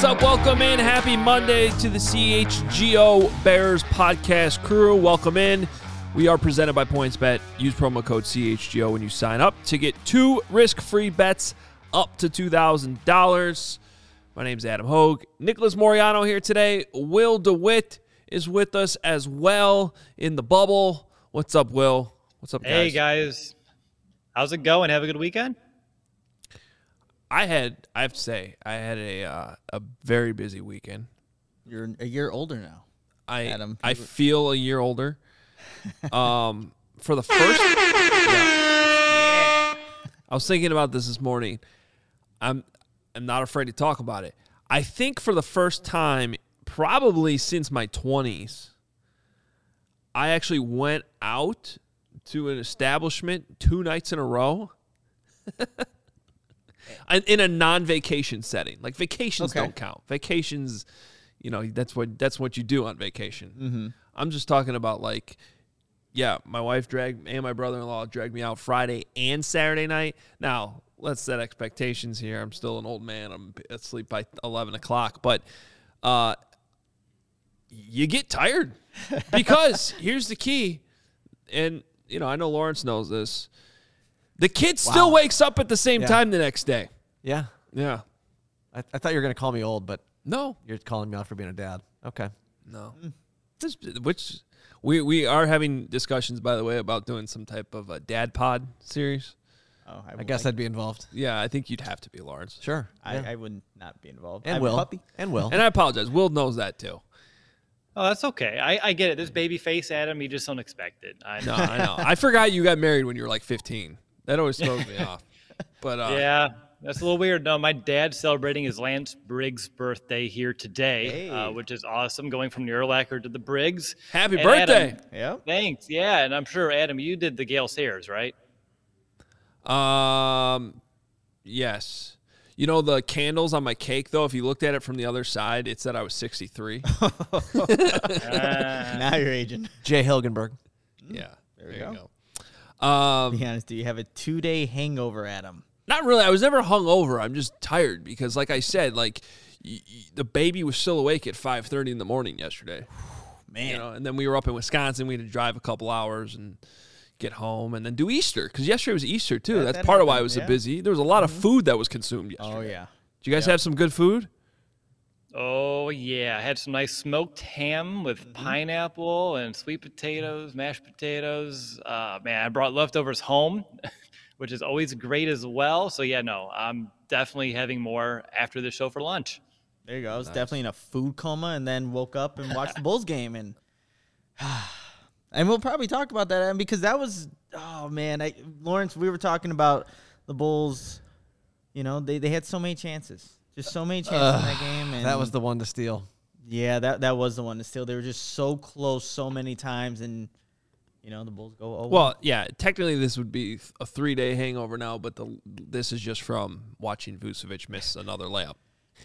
What's up? Welcome in. Happy Monday to the CHGO Bears podcast crew. Welcome in. We are presented by PointsBet. Use promo code CHGO when you sign up to get two risk free bets up to $2,000. My name's Adam Hoge. Nicholas Moreano here today. Will DeWitt is with us as well in the bubble. What's up, Will? What's up, guys? Hey, guys. How's it going? Have a good weekend? I had, I have to say, I had a uh, a very busy weekend. You're a year older now. I Adam, I feel a year older. Um, for the first, Yeah. I was thinking about this this morning. I'm I'm not afraid to talk about it. I think for the first time, probably since my twenties, I actually went out to an establishment two nights in a row. And in a non-vacation setting, like vacations Okay. don't count. Vacations, you know, that's what that's what you do on vacation. Mm-hmm. I'm just talking about like, yeah, my wife dragged and my brother-in-law dragged me out Friday and Saturday night. Now let's set expectations here. I'm still an old man. I'm asleep by 11 o'clock, but uh, you get tired because here's the key, and you know I know Lawrence knows this. The kid still Wow. wakes up at the same Yeah. time the next day. Yeah. Yeah. I, I thought you were going to call me old, but No. you're calling me out for being a dad. Okay. No. Hmm. This, which we we are having discussions by the way about doing some type of a dad pod series. Oh, I guess I'd be involved. Yeah, I think you'd have to be Lawrence. Sure. I, yeah. I would not be involved. and I'm Will. A puppy. And Will. And I apologize. Will knows that too. Oh, that's okay. I, I get it. This baby face, Adam, you just don't expect it. I No, I know. I forgot you got married when you were like 15. That always throws me off. But uh, yeah, that's a little weird. No, my dad's celebrating his Lance Briggs birthday here today, uh, which is awesome. Going from the Urlacher to the Briggs. happy And birthday. Adam, Yep. thanks. Yeah, and I'm sure Adam, you did the Gale Sayers, right? Um, yes. You know the candles on my cake though. If you looked at it from the other side, it said I was 63. Uh, Now you're aging. Jay Hilgenberg. yeah, there, we you go. go. Um, Be honest, do you have a two day hangover, Adam? Not really. I was never hung over. I'm just tired because, like I said, like y- y- the baby was still awake at 5:30 in the morning yesterday. Man, You know, and then we were up in Wisconsin. We had to drive a couple hours and get home, and then do Easter because yesterday was Easter too. That- That's that part of why it happened, was so yeah. busy. There was a lot of food that was consumed yesterday. oh yeah. Did you guys have some good food? Oh yeah, I had some nice smoked ham with Mm-hmm. pineapple and sweet potatoes, mashed potatoes. Uh, man, I brought leftovers home, which is always great as well. So yeah, no, I'm definitely having more after the show for lunch. There you go. I was definitely in a food coma, and then woke up and watched the Bulls game, and and we'll probably talk about that because that was oh man, I Lawrence, we were talking about the Bulls. You know, they they had so many chances, just so many chances in that game, and That was the one to steal. Yeah, that that was the one to steal. They were just so close so many times, and you know the Bulls go. Oh Well, yeah. Technically, this would be a three-day hangover now, but the this is just from watching Vucevic miss another layup.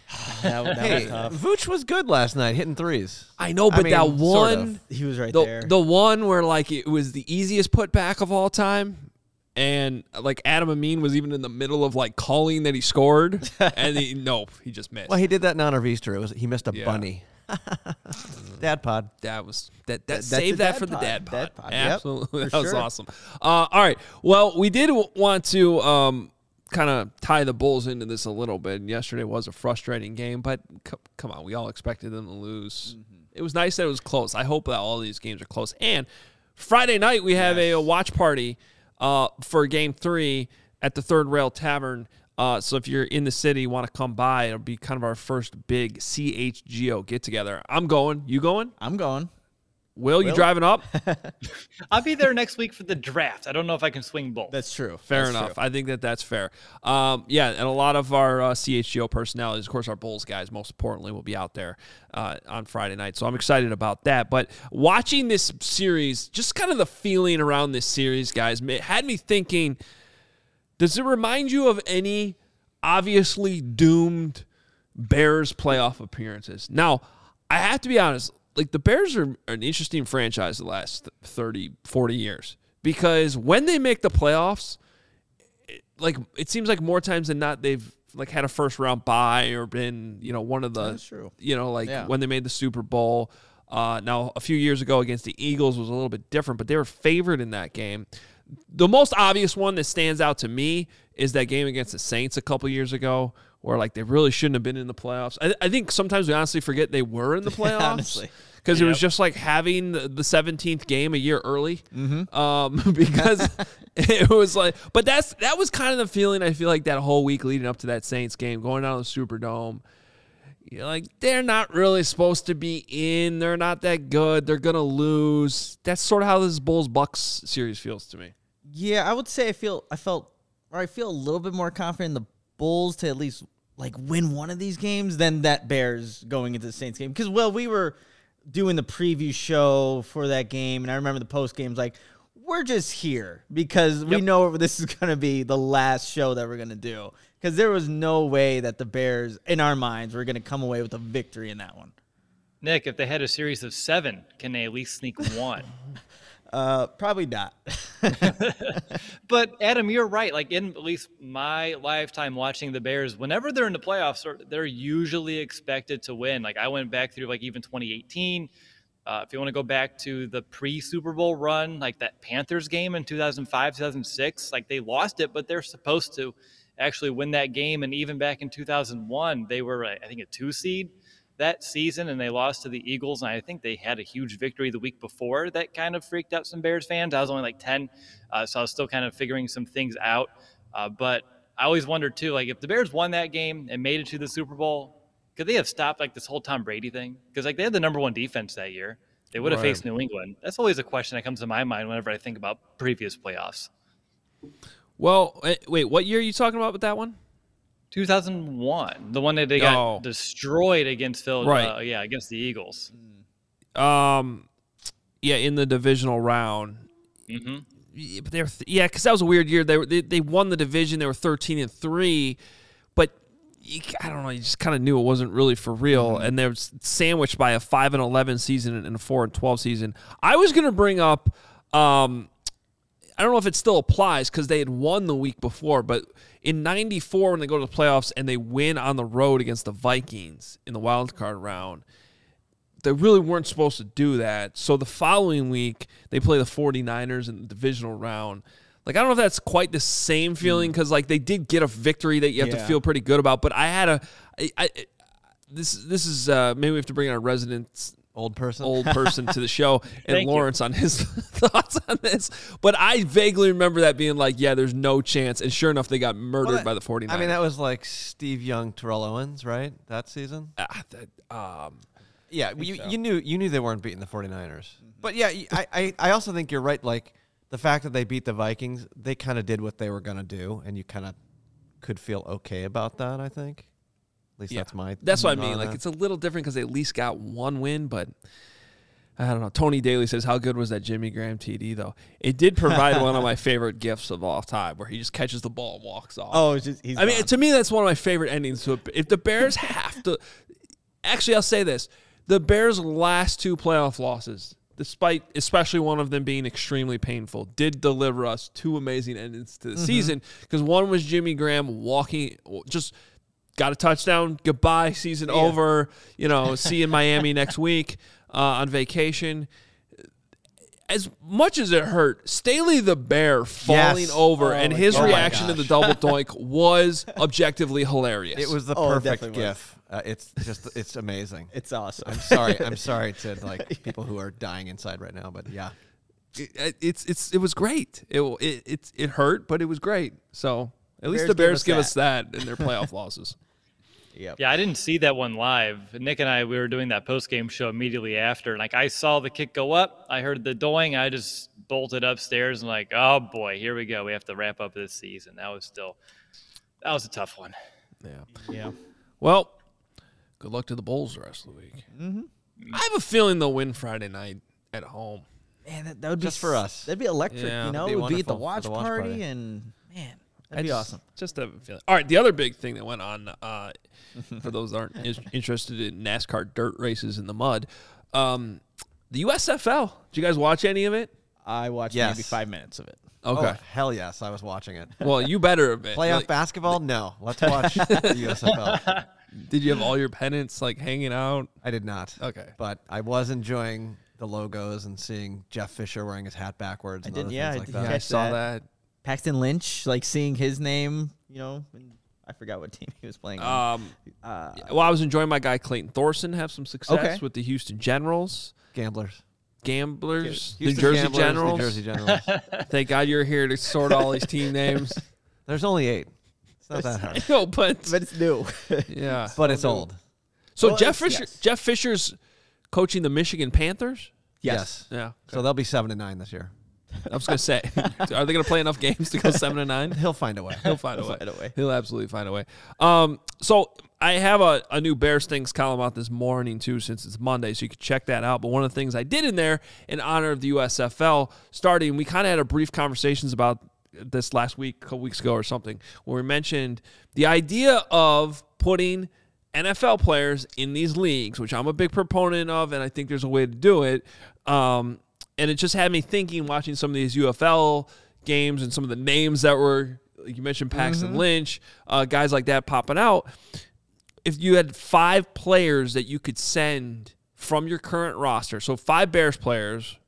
that, that Hey, was tough. Vooch was good last night, hitting threes. I know, I but mean, that sort one. of. He was right the, there. the one where like it was the easiest putback of all time and like Adam Amin was even in the middle of like calling that he scored and he nope he just missed Well, he did that in honor of Easter. It was he missed a Yeah. bunny. Dad pod. that was that that that's save that for the pod. dad pod, Dad pod, absolutely for that was sure. awesome uh, all right well we did w- want to um kind of tie the Bulls into this a little bit and yesterday was a frustrating game but c- come on we all expected them to lose Mm-hmm. it was nice that it was close I hope that all these games are close and Friday night we have a, a watch party uh, for game three at the Third Rail Tavern. Uh, so if you're in the city, want to come by, it'll be kind of our first big CHGO get together. I'm going. You going? I'm going. Will, you Will? driving up? I'll be there next week for the draft. I don't know if I can swing both. That's true. Fair That's enough. true. I think that that's fair. Um, yeah, and a lot of our uh, CHGO personalities, of course, our Bulls guys, most importantly, will be out there uh, on Friday night. So I'm excited about that. But watching this series, just kind of the feeling around this series, guys, ma- had me thinking. Does it remind you of any obviously doomed Bears playoff appearances? Now, I have to be honest, like the Bears are an interesting franchise the last 30, 40 years because when they make the playoffs, it, like it seems like more times than not they've like had a first round bye or been you know one of the That's true. you know like Yeah. when they made the Super Bowl. Uh, now a few years ago against the Eagles was a little bit different, but they were favored in that game. The most obvious one that stands out to me is that game against the Saints a couple years ago, where like they really shouldn't have been in the playoffs. I, I think sometimes we honestly forget they were in the playoffs Honestly. because it was just like having the 17th game a year early um, because it was like but that's that was kind of the feeling i feel like that whole week leading up to that saints game going down to the superdome. You're like they're not really supposed to be in. They're not that good. They're gonna lose. That's sort of how this bulls bucks series feels to me. Yeah, I would say I feel I felt or I feel a little bit more confident in the Bulls to at least like win one of these games than that Bears going into the Saints game. Because well, we were doing the preview show for that game, and I remember the post games like we're just here because we know this is going to be the last show that we're going to do. Because there was no way that the Bears, in our minds, were going to come away with a victory in that one. Nick, if they had a series of seven, can they at least sneak one? Uh, probably not. But Adam, you're right. Like in at least my lifetime watching the Bears, whenever they're in the playoffs, they're- usually expected to win. Like I went back through like even 2018. Uh, if you want to go back to the pre Super Bowl run, like that Panthers game in 2005, 2006, like they lost it, but they're supposed to actually win that game. And even back in 2001, they were, I think, a two seed that season and they lost to the Eagles. And I think they had a huge victory the week before that kind of freaked out some Bears fans. I was only like 10, uh, so I was still kind of figuring some things out. Uh, but I always wondered too, like if the Bears won that game and made it to the Super Bowl, could they have stopped like this whole Tom Brady thing? Because like they had the number one defense that year. They would have Right. faced New England. That's always a question that comes to my mind whenever I think about previous playoffs. well eh, wait what year are you talking about with that one 2001, the one that they got Oh. destroyed against Phil, Right. uh, yeah, against the Eagles. um yeah in the divisional round Mm-hmm. Yeah, but they're yeah, because that was a weird year. They were they, they won the division. They were thirteen and three, but you, I don't know. You just kind of knew it wasn't really for real, and they were sandwiched by a five and eleven season and a four and twelve season. I was gonna bring up. Um, I don't know if it still applies because they had won the week before, but in '94 when they go to the playoffs and they win on the road against the Vikings in the wild card round, they really weren't supposed to do that. So the following week, they play the 49ers in the divisional round. Like, I don't know if that's quite the same feeling because, like, they did get a victory that you have to feel pretty good about. But I had a. I, I, this, this is, uh, maybe we have to bring in our resident Old person. old person to the show and Thank you. Lawrence on his thoughts on this. But I vaguely remember that being like, yeah, there's no chance. And sure enough, they got murdered Well, that- by the 49ers. I mean, that was like Steve Young, Terrell Owens, right? That season. Ah, that, um, Yeah, you, you knew you knew they weren't beating the 49ers. Mm-hmm. But yeah, I I also think you're right. Like the fact that they beat the Vikings, they kind of did what they were going to do, and you kind of could feel okay about that. I think. At least Yeah. that's my. That's what I mean. Like that. it's a little different because they at least got one win, but I don't know. Tony Daly says, "How good was that Jimmy Graham TD though? It did provide one of my favorite gifts of all time, where he just catches the ball and walks off. Oh, it's just he's. I mean, to me, that's one of my favorite endings. To if the Bears have to, actually, I'll say this: the Bears' last two playoff losses, despite especially one of them being extremely painful, did deliver us two amazing endings to the mm-hmm. season. Because one was Jimmy Graham walking, just got a touchdown, goodbye, season over. You know, see you in Miami next week uh, on vacation. As much as it hurt, Staley the Bear falling Yes. over Oh and his God. reaction to the double doink was objectively hilarious. It was the Oh, perfect definitely gif. Uh, it's just it's amazing. it's awesome. I'm sorry. I'm sorry to like people who are dying inside right now, but yeah. It- it's it's it was great. It it it, it hurt, but it was great. So at least Bears the give Bears us give us that in their playoff losses. Yep. Yeah, I didn't see that one live. Nick and I, we were doing that post game show immediately after. Like, I saw the kick go up. I heard the doing. I just bolted upstairs and, like, oh boy, here we go. We have to wrap up this season. That was still, that was a tough one. Yeah. Yeah. Well, good luck to the Bulls the rest of the week. Mm-hmm. I have a feeling they'll win Friday night at home. Man, that, that would be Just for us. That'd be electric. Yeah. you know, It'd be would be at the for watch, the watch party, party. and man, that'd I be just- awesome. Just have a feeling. All right, the other big thing that went on uh, for those that aren't is- interested in NASCAR dirt races in the mud, um, the USFL. Did you guys watch any of it? I watched Yes. maybe five minutes of it. Okay. Oh, hell yes, I was watching it. Well, you better have been. Playoff Like, basketball? No. Let's watch the USFL. Did you have all your pennants like hanging out? I did not. Okay. But I was enjoying the logos and seeing Jeff Fisher wearing his hat backwards I and did- yeah, things I like did that. Yeah, I catch saw that. That. Paxton Lynch, like seeing his name, you know, and I forgot what team he was playing. on. Um, Uh, well, I was enjoying my guy Clayton Thorson have some success Okay. with the Houston Generals, Gamblers. Gamblers, New Jersey Gamblers, Generals. New Jersey Generals. Thank God you're here to sort all these team names. There's only eight. It's not that hard. no, but but it's new. yeah. But it's old. So Well, Jeff Fisher, yes. Jeff Fisher's coaching the Michigan Panthers. yes. Yeah, So they'll be seven and nine this year. I was gonna say, are they gonna play enough games to go seven and nine? He'll find a way. He'll find a way. find a way. He'll absolutely find a way. Um, so I have a, a new Bears things column out this morning too, since it's Monday, so you can check that out. But one of the things I did in there in honor of the USFL starting, we kind of had a brief conversations about this last week, a couple weeks ago or something, where we mentioned the idea of putting NFL players in these leagues, which I'm a big proponent of, and I think there's a way to do it. Um, and it just had me thinking, watching some of these UFL games and some of the names that were, like you mentioned, Paxton Lynch, uh, guys like that popping out. If you had five players that you could send from your current roster, so five Bears players,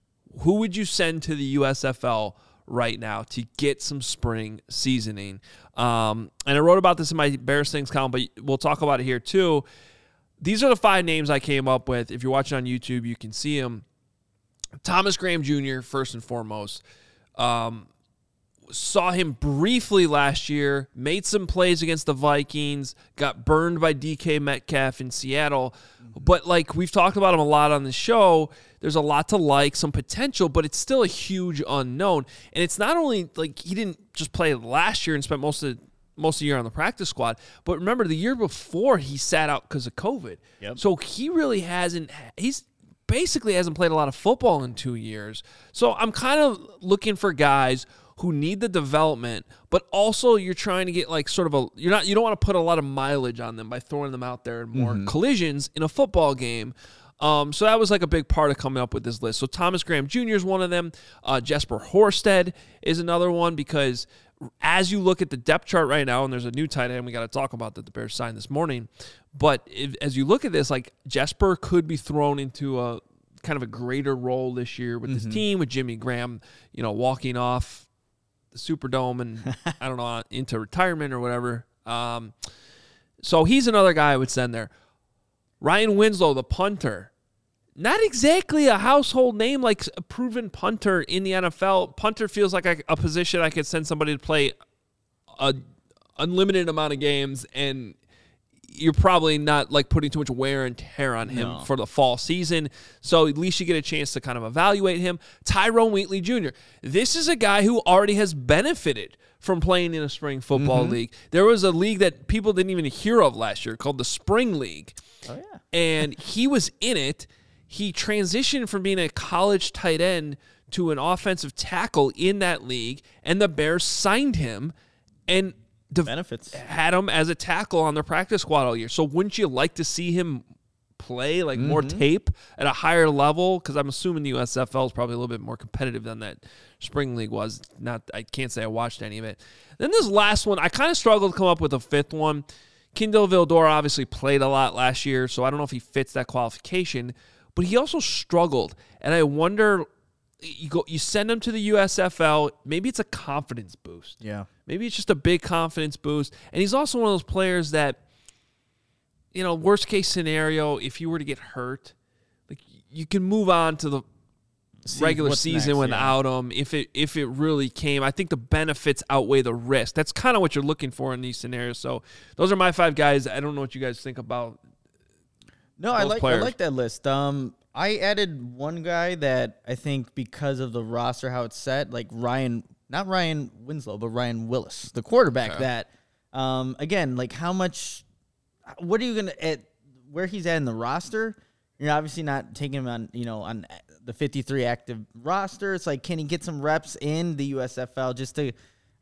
who would you send to the USFL right now to get some spring seasoning? Um, and I wrote about this in my Bears things column, but we'll talk about it here too. These are the five names I came up with. If you're watching on YouTube, you can see them. Thomas Graham Jr. first and foremost. Um, saw him briefly last year, made some plays against the Vikings, got burned by DK Metcalf in Seattle. But like we've talked about him a lot on the show, there's a lot to like, some potential, but it's still a huge unknown. And it's not only like he didn't just play last year and spent most of most of the year on the practice squad, but remember the year before he sat out because of COVID. Yep. So he really hasn't he's basically hasn't played a lot of football in two years. So I'm kind of looking for guys who need the development, but also you're trying to get like sort of a you're not you don't want to put a lot of mileage on them by throwing them out there in more collisions in a football game. Um, so that was like a big part of coming up with this list. So Thomas Graham Jr. is one of them. Uh, Jesper Horsted is another one because as you look at the depth chart right now, and there's a new tight end we got to talk about that the Bears signed this morning. But if, as you look at this, like Jesper could be thrown into a kind of a greater role this year with this team, with Jimmy Graham, you know, walking off the Superdome and I don't know into retirement or whatever. Um, so he's another guy I would send there. Ryan Winslow, the punter, not exactly a household name like a proven punter in the NFL. Punter feels like a, a position I could send somebody to play a unlimited amount of games and you're probably not like putting too much wear and tear on him No. for the fall season. So at least you get a chance to kind of evaluate him. Tyrone Wheatley Jr. This is a guy who already has benefited from playing in a spring football mm-hmm. league. There was a league that people didn't even hear of last year called the Spring League Oh yeah. and he was in it. He transitioned from being a college tight end to an offensive tackle in that league, and the Bears signed him and de- Benefits. had him as a tackle on their practice squad all year. So wouldn't you like to see him play like more mm-hmm. tape at a higher level? Because I'm assuming the USFL is probably a little bit more competitive than that spring league was. Not I can't say I watched any of it. Then this last one, I kind of struggled to come up with a fifth one. Kindle Vildor obviously played a lot last year, so I don't know if he fits that qualification. But he also struggled, and I wonder. You go, you send him to the USFL. Maybe it's a confidence boost. Yeah. Maybe it's just a big confidence boost. And he's also one of those players that, you know, worst case scenario, if you were to get hurt, like you can move on to the See regular season next, yeah. without him if it if it really came. I think the benefits outweigh the risk. That's kind of what you're looking for in these scenarios. So those are my five guys. I don't know what you guys think about. No, I like players. I like that list. Um, I added one guy that I think because of the roster how it's set, like Ryan, not Ryan Winslow, but Ryan Willis, the quarterback. Okay. That, um, again, like how much, what are you gonna at where he's at in the roster? You're obviously not taking him on, you know, on the 53 active roster. It's like, can he get some reps in the USFL just to,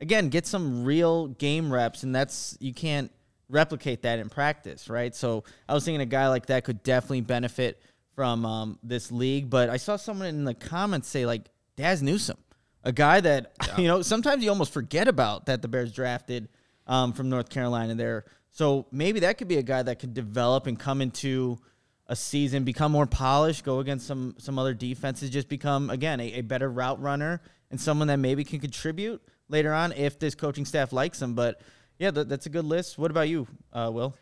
again, get some real game reps? And that's you can't replicate that in practice, right? So I was thinking a guy like that could definitely benefit from um, this league. But I saw someone in the comments say like Daz Newsome, a guy that you know sometimes you almost forget about that the Bears drafted um, from North Carolina there. So maybe that could be a guy that could develop and come into a season, become more polished, go against some some other defenses, just become again a, a better route runner and someone that maybe can contribute later on if this coaching staff likes him. But yeah, that, that's a good list. What about you, uh, Will?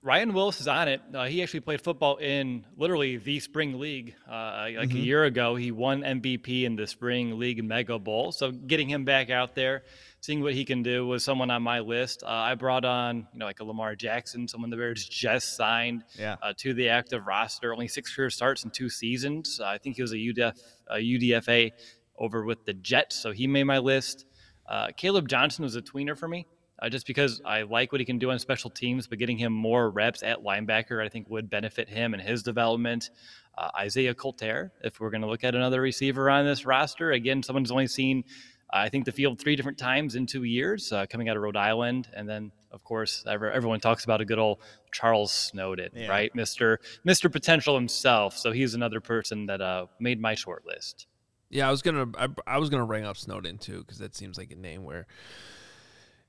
Ryan Willis is on it. Uh, he actually played football in literally the spring league. Uh, like mm-hmm. a year ago, he won MVP in the spring league mega bowl. So getting him back out there, seeing what he can do was someone on my list. Uh, I brought on, you know, like a Lamar Jackson, someone the Bears just signed yeah. Uh, to the active roster. Only six career starts in two seasons. I think he was a UDF, a UDFA over with the Jets, so he made my list. Uh, Caleb Johnson was a tweener for me uh, just because I like what he can do on special teams, but getting him more reps at linebacker, I think would benefit him and his development. Uh, Isaiah Coulter, if we're going to look at another receiver on this roster, again, someone's only seen, uh, I think, the field three different times in two years, uh, coming out of Rhode Island, and then of course everyone talks about a good old Charles Snowden, yeah. right, Mister Mister Potential himself. So he's another person that uh, made my short list. Yeah, I was gonna I, I was gonna bring up Snowden too because that seems like a name where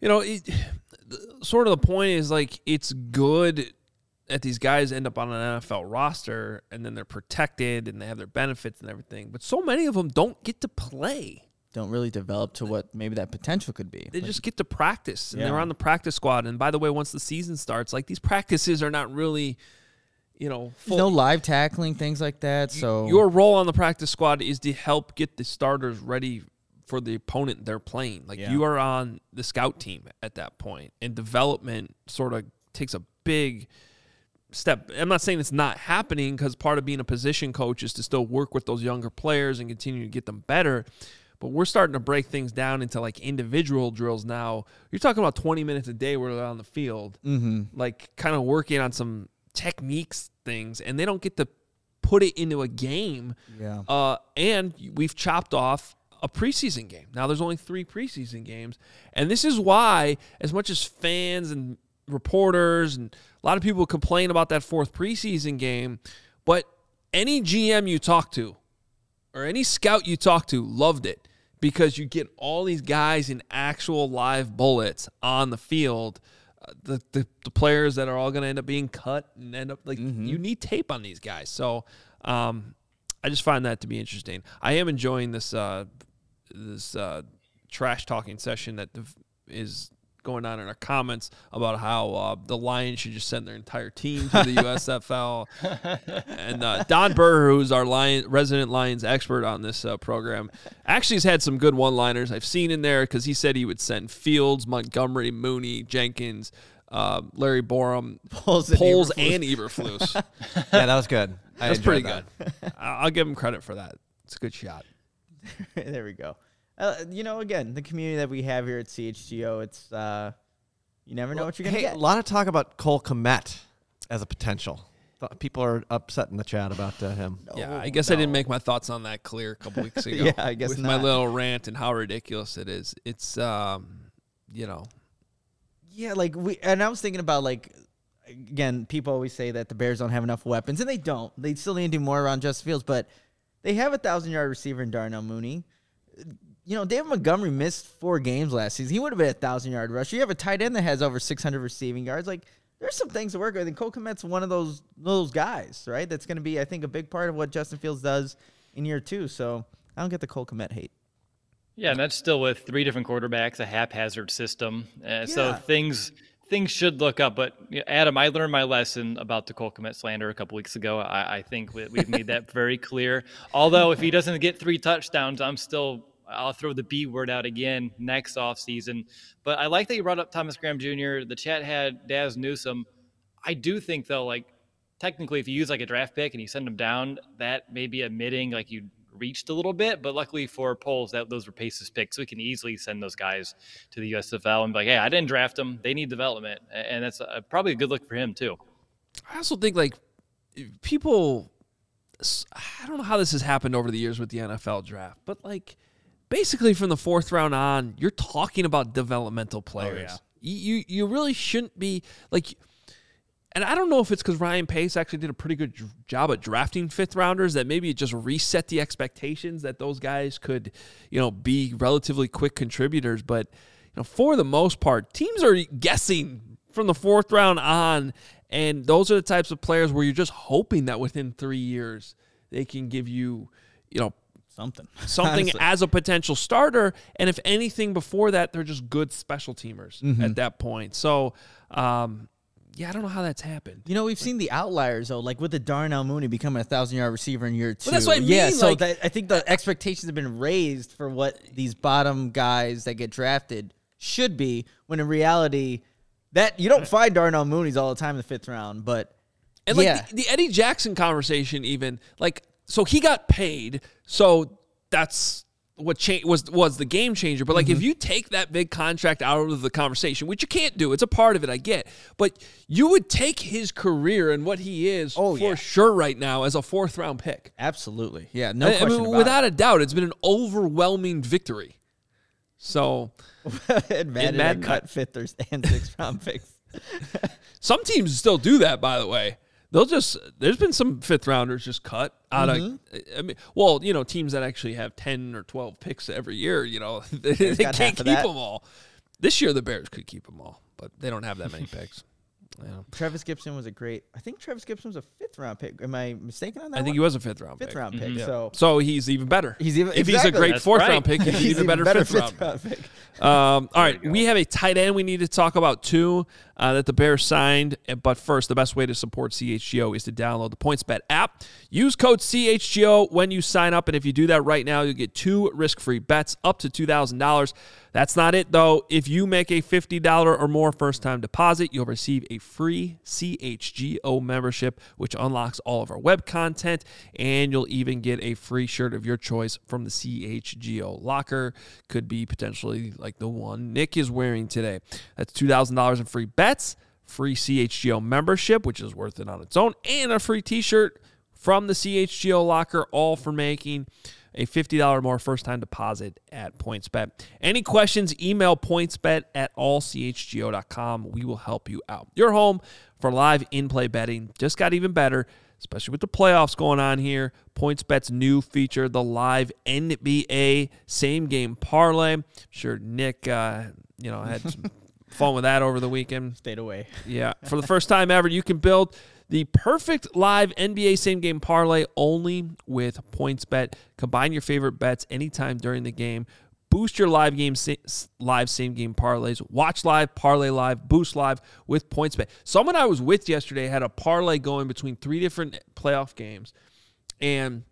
you know, it, sort of the point is like it's good that these guys end up on an NFL roster and then they're protected and they have their benefits and everything. But so many of them don't get to play. Don't really develop to what maybe that potential could be. They like, just get to practice and yeah. they're on the practice squad. And by the way, once the season starts, like these practices are not really, you know, full. no live tackling, things like that. So your role on the practice squad is to help get the starters ready for the opponent they're playing. Like yeah. you are on the scout team at that point, and development sort of takes a big step. I'm not saying it's not happening because part of being a position coach is to still work with those younger players and continue to get them better. But we're starting to break things down into like individual drills now. You're talking about 20 minutes a day where they're on the field, mm-hmm. like kind of working on some techniques things, and they don't get to put it into a game. Yeah. Uh, and we've chopped off a preseason game. Now there's only three preseason games, and this is why, as much as fans and reporters and a lot of people complain about that fourth preseason game, but any GM you talk to or any scout you talk to loved it because you get all these guys in actual live bullets on the field. Uh, the, the, the players that are all going to end up being cut and end up like mm-hmm. you need tape on these guys. So um, I just find that to be interesting. I am enjoying this uh, this uh, trash talking session that is going on in our comments about how uh, the Lions should just send their entire team to the USFL. and uh, Don Burr, who's our Lion resident Lions expert on this uh, program, actually has had some good one-liners I've seen in there because he said he would send Fields, Montgomery, Mooney, Jenkins. Uh, Larry Borom, Poles, Poles and Eberflus. yeah, that was good. That's pretty that. good. I'll give him credit for that. It's a good shot. there we go. Uh, you know, again, the community that we have here at CHGO, it's uh, you never know well, what you're gonna hey, get. A lot of talk about Cole Kmet as a potential. People are upset in the chat about uh, him. No, yeah, I guess no. I didn't make my thoughts on that clear a couple weeks ago. yeah, I guess with not. my little rant and how ridiculous it is. It's um, you know, yeah, like we and I was thinking about like again, people always say that the Bears don't have enough weapons, and they don't. They still need to do more around Justin Fields, but they have a thousand yard receiver in Darnell Mooney. You know, David Montgomery missed four games last season. He would have been a thousand yard rusher. You have a tight end that has over six hundred receiving yards. Like there's some things to work with. And Cole Kmet's one of those those guys, right? That's going to be, I think, a big part of what Justin Fields does in year two. So I don't get the Cole Kmet hate. Yeah, and that's still with three different quarterbacks, a haphazard system. Uh, yeah. So things things should look up. But you know, Adam, I learned my lesson about the Cole Kmet slander a couple weeks ago. I, I think we, have made that very clear. Although if he doesn't get three touchdowns, I'm still I'll throw the B word out again next offseason. But I like that you brought up Thomas Graham Jr. The chat had Daz Newsome. I do think though, like technically, if you use like a draft pick and you send him down, that may be admitting like you reached a little bit, but luckily for Poles, that those were Pace's picks, so we can easily send those guys to the USFL and be like, "Hey, I didn't draft them; they need development," and that's a, probably a good look for him too. I also think like people, I don't know how this has happened over the years with the NFL draft, but like basically from the fourth round on, you're talking about developmental players. Oh, yeah. You you really shouldn't be like and I don't know if it's because Ryan Pace actually did a pretty good job at drafting fifth rounders that maybe it just reset the expectations that those guys could, you know, be relatively quick contributors. But you know, for the most part, teams are guessing from the fourth round on, and those are the types of players where you're just hoping that within three years they can give you, you know, Something. something Honestly. as a potential starter. And if anything before that, they're just good special teamers Mm-hmm. at that point. So, um, yeah, I don't know how that's happened. You know, we've seen the outliers though, like with the Darnell Mooney becoming a thousand yard receiver in year two. that's what I mean. Yeah, so like- that, I think the expectations have been raised for what these bottom guys that get drafted should be. When in reality, that you don't find Darnell Mooney's all the time in the fifth round. But And like yeah, the, the Eddie Jackson conversation, even like, so he got paid. So that's what cha- was was the game changer. But like, Mm-hmm. if you take that big contract out of the conversation, which you can't do, it's a part of it, I get. But you would take his career and what he is Oh, for yeah. sure right now as a fourth round pick. absolutely, yeah, no I- I mean, without a doubt, it's been an overwhelming victory. So and Madden, Madden, cut fifth and sixth round picks. some teams still do that. By the way, they'll just there's been some fifth rounders just cut out Mm-hmm. of. I mean, well, you know, teams that actually have ten or twelve picks every year, you know, they, they can't keep them all. This year, the Bears could keep them all, but they don't have that many picks. Yeah. Trevis Gipson was a great. I think Trevis Gipson was a fifth round pick. Am I mistaken on that? I think he was a fifth round fifth pick. round pick. Yeah. So So he's even better. He's even- if he's a great That's fourth right. round pick, he's, he's even better, fifth, round. round pick. Um, all right, we have a tight end we need to talk about too uh, that the Bears signed. Uh, But first, the best way to support CHGO is to download the PointsBet app. Use code CHGO when you sign up, and if you do that right now, you'll get two risk-free bets up to two thousand dollars. That's not it though. If you make a fifty dollar or more first-time deposit, you'll receive a free CHGO membership, which unlocks all of our web content, and you'll even get a free shirt of your choice from the CHGO locker. Could be potentially like the one Nick is wearing today. That's $2,000 in free bets, free CHGO membership, which is worth it on its own, and a free t shirt from the CHGO locker, all for making a $50 or more first time deposit at PointsBet. Any questions, email pointsbet at allchgo.com. We will help you out. Your home for live in play betting just got even better, especially with the playoffs going on here. PointsBet's new feature, the live NBA same game parlay. I'm sure Nick, uh, you know, had some fun with that over the weekend. Stayed away. Yeah. For the first time ever, you can build the perfect live NBA same game parlay only with PointsBet. Combine your favorite bets anytime during the game. Boost your live game live same game parlays. Watch live, parlay live, boost live with PointsBet. Someone I was with yesterday had a parlay going between three different playoff games. And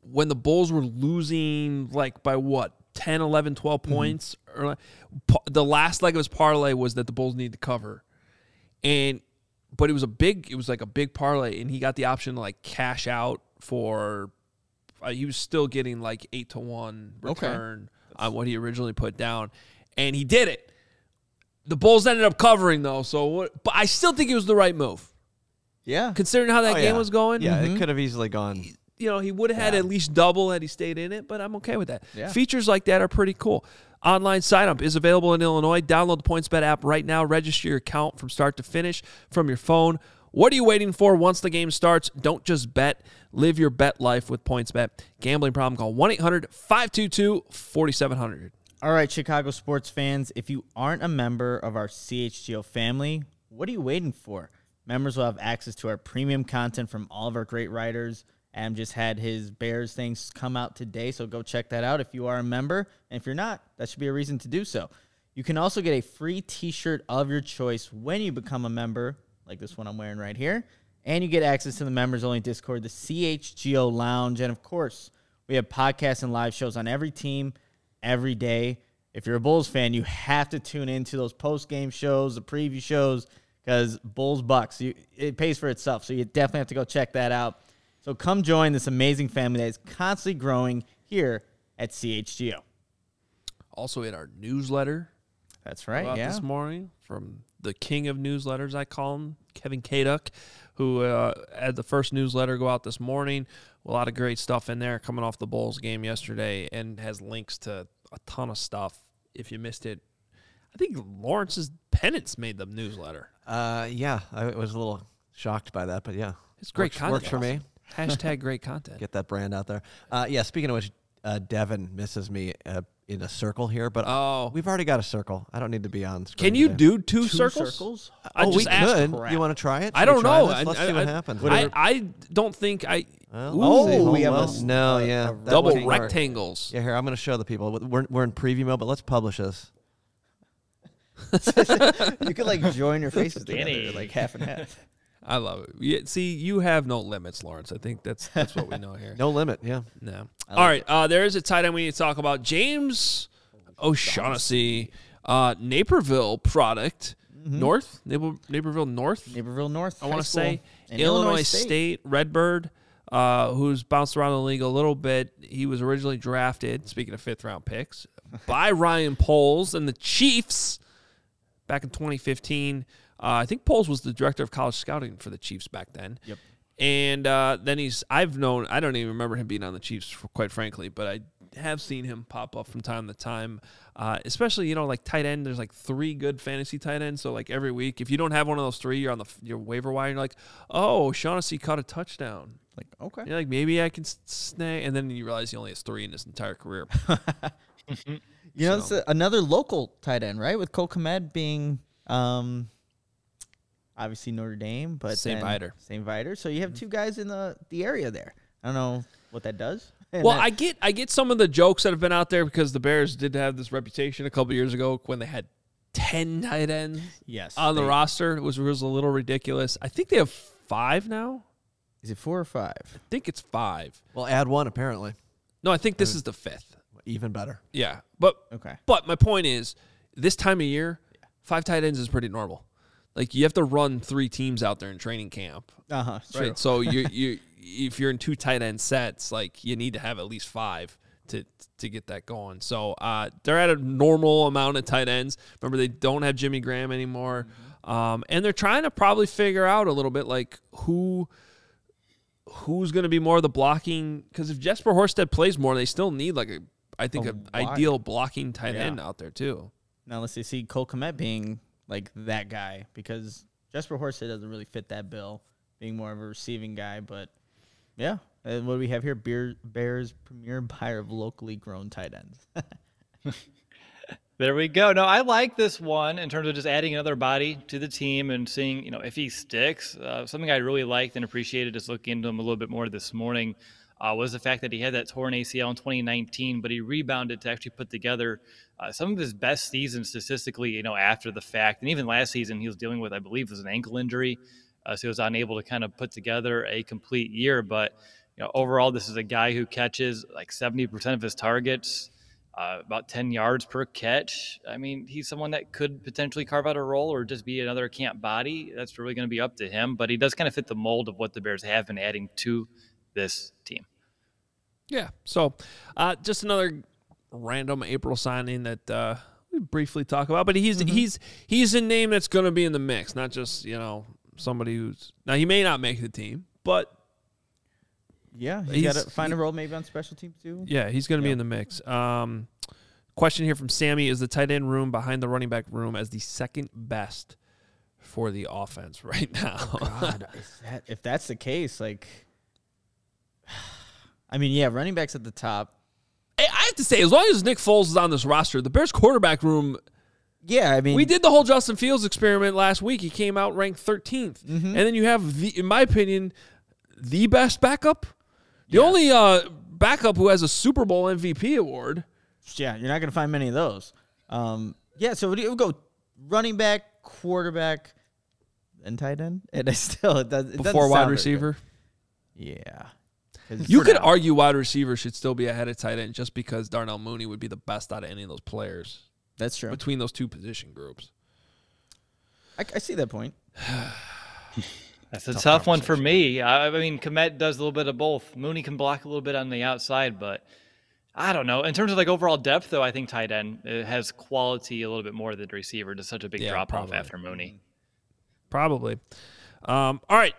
when the Bulls were losing like by what 10, 11, 12 mm-hmm. points or like, pa- the last leg of his parlay was that the Bulls needed to cover. And but it was a big it was like a big parlay and he got the option to like cash out for uh, he was still getting like 8 to 1 Okay. return on what he originally put down and he did it. The Bulls ended up covering though, so what, but I still think it was the right move. Yeah. Considering how that Oh, game yeah. was going, Yeah, Mm-hmm. it could have easily gone. you know, he would have had Yeah. at least double had he stayed in it, but I'm okay with that. Yeah. Features like that are pretty cool. Online sign up is available in Illinois. Download the PointsBet app right now. Register your account from start to finish from your phone. What are you waiting for once the game starts? Don't just bet. Live your bet life with PointsBet. Gambling problem? Call 1 800 522 4700. All right, Chicago sports fans, if you aren't a member of our CHGO family, what are you waiting for? Members will have access to our premium content from all of our great writers. Adam just had his Bears things come out today, so go check that out if you are a member. And if you're not, that should be a reason to do so. You can also get a free t shirt of your choice when you become a member, like this one I'm wearing right here. And you get access to the members only Discord, the CHGO Lounge. And of course, we have podcasts and live shows on every team every day. If you're a Bulls fan, you have to tune into those post game shows, the preview shows, because Bulls Bucks, you, it pays for itself. So you definitely have to go check that out. So come join this amazing family that is constantly growing here at CHGO. Also, in our newsletter, That's right. Yeah. this morning from the king of newsletters, I call him, Kevin Kaduk, who uh, had the first newsletter go out this morning. A lot of great stuff in there coming off the Bulls game yesterday and has links to a ton of stuff. If you missed it, I think Lawrence's pennants made the newsletter. Uh, yeah, I was a little shocked by that, but yeah, It's great works, content. works for me. Hashtag great content. Get that brand out there. Uh, yeah. Speaking of which, uh, Devin misses me uh, in a circle here, but Oh. we've already got a circle. I don't need to be on screen. Can you today. do two, Two circles? circles? I oh, just we could. crap. You want to try it? I Should we don't know. this? I, Let's I- see what I- happens. I, I don't think I Well, Ooh. let's see. Oh, we have a no, a- yeah, a double wouldn't rectangles. Yeah, here I'm going to show the people. We're we're in preview mode, but let's publish this. you could like join your faces together, like half and half. I love it. Yeah, see, you have no limits, Lawrence. I think that's that's what we know here. No limit. Yeah. No. I All like right. Uh, there is a tight end we need to talk about. James O'Shaughnessy, uh, Naperville product. North? Naper- Naperville North? Naperville North. I want to say in Illinois, State. Redbird, uh, who's bounced around the league a little bit. He was originally drafted, speaking of fifth round picks, by Ryan Poles and the Chiefs back in 2015. Uh, I think Poles was the director of college scouting for the Chiefs back then. Yep. And uh, then he's, I've known, I don't even remember him being on the Chiefs, for, quite frankly, but I have seen him pop up from time to time. Uh, especially, you know, like tight end, there's like three good fantasy tight ends. So, like every week, if you don't have one of those three, you're on the your waiver wire, and you're like, oh, Shaughnessy caught a touchdown. Like okay. You're like, maybe I can snag. And then you realize he only has three in his entire career. You know, it's a, another local tight end, right? With Cole Kmet being um, obviously Notre Dame, but St. then Viator. St. Viator. So you have mm-hmm. two guys in the the area there. I don't know what that does. And well, that- I get I get some of the jokes that have been out there because the Bears did have this reputation a couple years ago when they had ten tight ends yes on the they- roster. It was, it was a little ridiculous. I think they have five now. Is it four or five? I think it's five. Well, add one apparently. No, I think this is the fifth. Even better. Yeah, but Okay. but my point is, this time of year, five tight ends is pretty normal. Like you have to run three teams out there in training camp, Uh huh. right? So you you if you're in two tight end sets, like you need to have at least five to to get that going. So uh, they're at a normal amount of tight ends. Remember, they don't have Jimmy Graham anymore, um, and they're trying to probably figure out a little bit like who who's going to be more of the blocking. Because if Jesper Horsted plays more, they still need like a I think an ideal blocking tight Yeah. end out there too. Now let's see, see Cole Kmet being like that guy because Jesper Horsted doesn't really fit that bill, being more of a receiving guy. But yeah, and what do we have here? Bear, Bears premier buyer of locally grown tight ends. There we go. No, I like this one in terms of just adding another body to the team and seeing, you know, if he sticks. Uh, something I really liked and appreciated just looking into him a little bit more this morning uh, was the fact that he had that torn ACL in 2019, but he rebounded to actually put together uh, some of his best seasons statistically, you know, after the fact. And even last season, he was dealing with, I believe, was an ankle injury. Uh, so he was unable to kind of put together a complete year. But, you know, overall, this is a guy who catches like 70% of his targets uh, about 10 yards per catch. I mean, he's someone that could potentially carve out a role or just be another camp body. That's really going to be up to him, but he does kind of fit the mold of what the Bears have been adding to this team. Yeah. So, uh, just another random April signing that uh, we briefly talk about, but he's he's he's a name that's going to be in the mix, not just you know somebody who's now he may not make the team, but yeah, you got to find a role maybe on special teams too. yeah, he's going to be in the mix. Um, question here from Sammy: Is the tight end room behind the running back room as the second best for the offense right now? God, is that, if that's the case, like, I mean, yeah, running backs at the top. I I have to say, as long as Nick Foles is on this roster, the Bears quarterback room Yeah, I mean, We did the whole Justin Fields experiment last week. He came out ranked 13th. Mm-hmm. And then you have, the, in my opinion, the best backup. The only uh, backup who has a Super Bowl MVP award. Yeah, you're not going to find many of those. Um, yeah, so it would go running back, quarterback, and tight end. And it still it does it Before wide good. receiver. Yeah, You could now- argue wide receiver should still be ahead of tight end just because Darnell Mooney would be the best out of any of those players That's true. between those two position groups. I, I see that point. That's a tough, one for me. I, I mean, Kmet does a little bit of both. Mooney can block a little bit on the outside, but I don't know. In terms of like overall depth, though, I think tight end has quality a little bit more than the receiver. Just such a big Yeah, drop off after Mooney. Probably. Um, all right.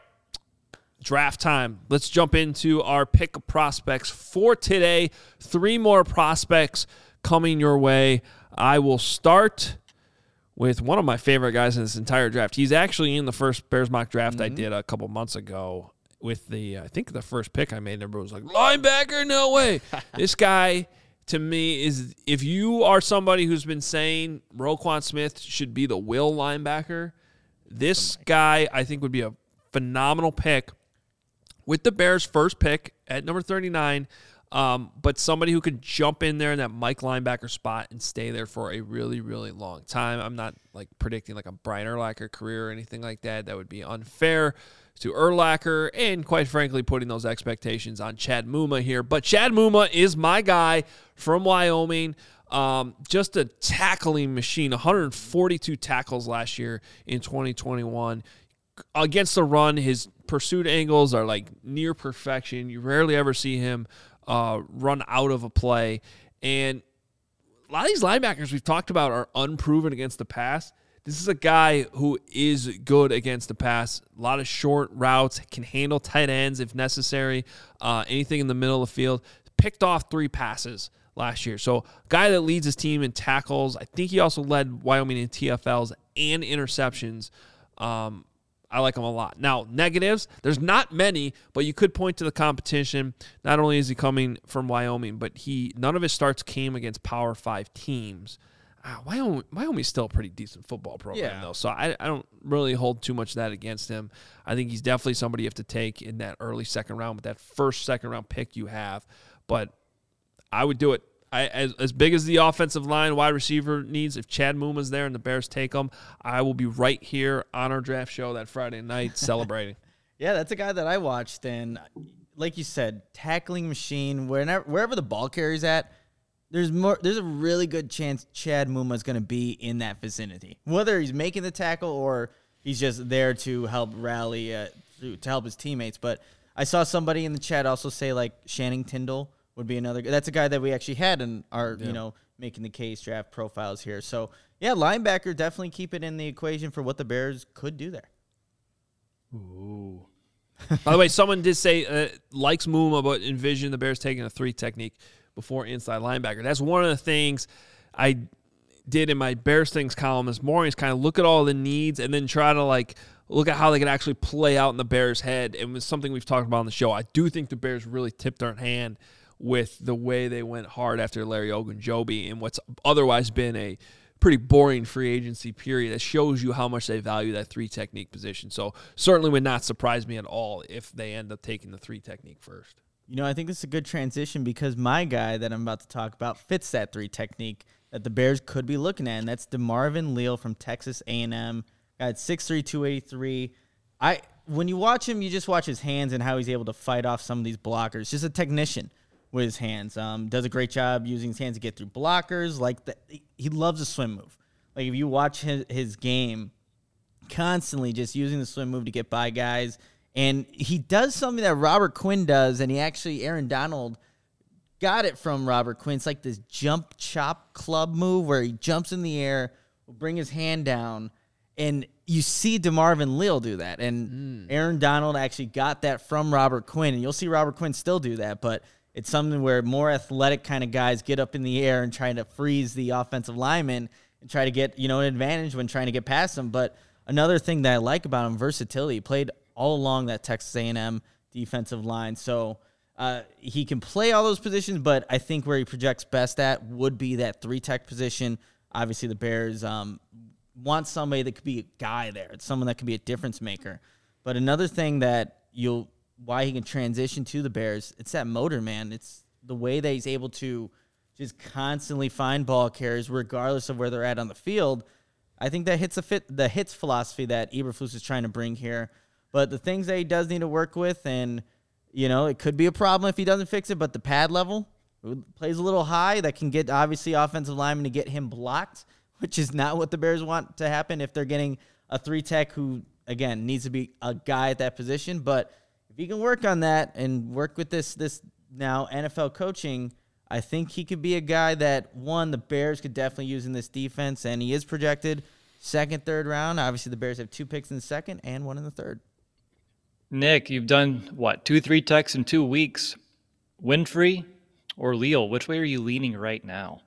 Draft time. Let's jump into our pick of prospects for today. Three more prospects coming your way. I will start with one of my favorite guys in this entire draft. He's actually in the first Bears mock draft I Mm-hmm. did a couple months ago with the I think the first pick I made. Everyone was like linebacker, no way. this guy to me is if you are somebody who's been saying Roquan Smith should be the will linebacker, this guy I think would be a phenomenal pick with the Bears' first pick at number 39, um, but somebody who could jump in there in that Mike linebacker spot and stay there for a really, really long time. I'm not like predicting like a Brian Urlacher career or anything like that. That would be unfair to Urlacher and quite frankly putting those expectations on Chad Muma here. But Chad Muma is my guy from Wyoming. Um, just a tackling machine, 142 tackles last year in 2021 against the run, his pursuit angles are like near perfection. You rarely ever see him uh, run out of a play. And a lot of these linebackers we've talked about are unproven against the pass. This is a guy who is good against the pass. A lot of short routes, can handle tight ends if necessary, uh, anything in the middle of the field. Picked off three passes last year. So, guy that leads his team in tackles. I think he also led Wyoming in TFLs and interceptions. Um, I like him a lot. Now, negatives, there's not many, but you could point to the competition. Not only is he coming from Wyoming, but he none of his starts came against Power Five teams. Ah, Wyoming, Wyoming's still a pretty decent football program, Yeah. though. So I, I don't really hold too much of that against him. I think he's definitely somebody you have to take in that early second round with that first second round pick you have. But I would do it. I, as, as big as the offensive line, wide receiver needs, if Chad Muma's there and the Bears take him, I will be right here on our draft show that Friday night celebrating. Yeah, that's a guy that I watched, and like you said, tackling machine. Wherever wherever the ball carries at, there's more. There's a really good chance Chad Muma is going to be in that vicinity, whether he's making the tackle or he's just there to help rally uh, to to help his teammates. But I saw somebody in the chat also say like Channing Tindall would be another. That's a guy that we actually had in our you know making the case draft profiles here. So yeah, linebacker definitely keep it in the equation for what the Bears could do there. Ooh. By the way, someone did say uh, likes Muma, but envision the Bears taking a three technique before inside linebacker. That's one of the things I did in my Bears things column this morning is kind of look at all the needs and then try to like look at how they could actually play out in the Bears' head. And it was something we've talked about on the show. I do think the Bears really tipped their hand with the way they went hard after Larry Ogunjobi and what's otherwise been a pretty boring free agency period that shows you how much they value that three technique position. So certainly would not surprise me at all if they end up taking the three technique first. You know, I think this is a good transition because my guy that I'm about to talk about fits that three technique that the Bears could be looking at, and that's DeMarvin Leal from Texas A&M. Got 6'3", 283. I when you watch him, you just watch his hands and how he's able to fight off some of these blockers. Just a technician with his hands. Um, does a great job using his hands to get through blockers. Like the, he loves a swim move. Like if you watch his, his game, constantly just using the swim move to get by guys. And he does something that Robert Quinn does, and he actually Aaron Donald got it from Robert Quinn. It's like this jump chop club move where he jumps in the air, will bring his hand down, and you see DeMarvin Leal do that. And Aaron Donald actually got that from Robert Quinn, and you'll see Robert Quinn still do that, but it's something where more athletic kind of guys get up in the air and try to freeze the offensive lineman and try to get, you know, an advantage when trying to get past them. But another thing that I like about him, versatility. He played all along that Texas A&M defensive line. So uh, he can play all those positions, but I think where he projects best at would be that three tech position. Obviously, the Bears um, want somebody that could be a guy there. It's someone that could be a difference maker. But another thing that you'll why he can transition to the Bears, it's that motor, man. It's the way that he's able to just constantly find ball carriers regardless of where they're at on the field. I think that hits the fit the hits philosophy that Eberflus is trying to bring here. But the things that he does need to work with, and you know, it could be a problem if he doesn't fix it. But the pad level plays a little high. That can get obviously offensive linemen to get him blocked, which is not what the Bears want to happen if they're getting a three tech who again needs to be a guy at that position. But if he can work on that and work with this this now NFL coaching, I think he could be a guy that one the Bears could definitely use in this defense, and he is projected second, third round. Obviously, the Bears have two picks in the second and one in the third. Nick, you've done what two, three techs in two weeks. Winfrey or Leal? Which way are you leaning right now?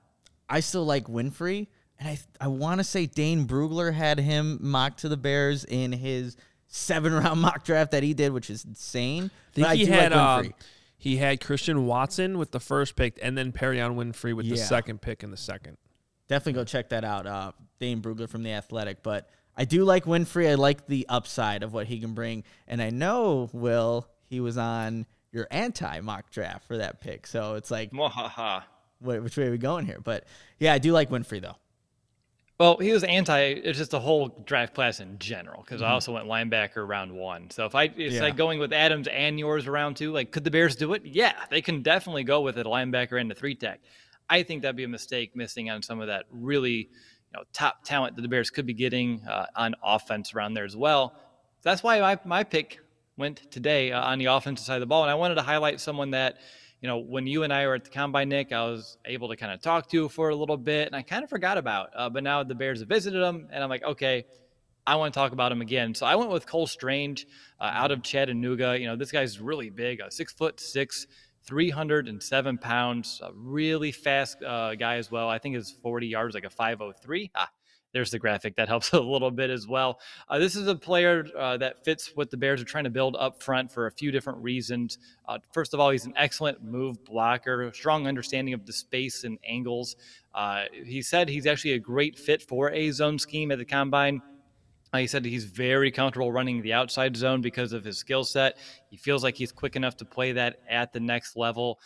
I still like Winfrey. and I I want to say Dane Brugler had him mocked to the Bears in his seven round mock draft that he did, which is insane. I think But he do had like uh, he had Christian Watson with the first pick, and then Perion Winfrey with the second pick in the second. Definitely go check that out. Uh, Dane Brugler from the Athletic, but I do like Winfrey. I like the upside of what he can bring, and I know Will he was on your anti mock draft for that pick. So it's like, Mwahaha. wh- which way are we going here? But yeah, I do like Winfrey though. Well, he was anti. It's just the whole draft class in general because I also went linebacker round one. So if I, it's Yeah. like going with Adams and yours round two. Like, could the Bears do it? Yeah, they can definitely go with a linebacker and a three tech. I think that'd be a mistake missing on some of that really, you know, top talent that the Bears could be getting uh, on offense around there as well. That's why my my pick went today uh, on the offensive side of the ball, and I wanted to highlight someone that you know, when you and I were at the combine, Nick, I was able to kind of talk to for a little bit, and I kind of forgot about. Uh, but now the Bears have visited him, and I'm like, okay, I want to talk about him again. So I went with Cole Strange uh, out of Chattanooga. You know, this guy's really big, uh, six foot six, 307 pounds, a really fast uh, guy as well. I think his 40 yards like a 503. Ah, there's the graphic that helps a little bit as well. Uh, this is a player uh, that fits what the Bears are trying to build up front for a few different reasons. Uh, first of all, he's an excellent move blocker, strong understanding of the space and angles. Uh, he said he's actually a great fit for a zone scheme at the combine. Uh, he said he's very comfortable running the outside zone because of his skill set. He feels like he's quick enough to play that at the next level.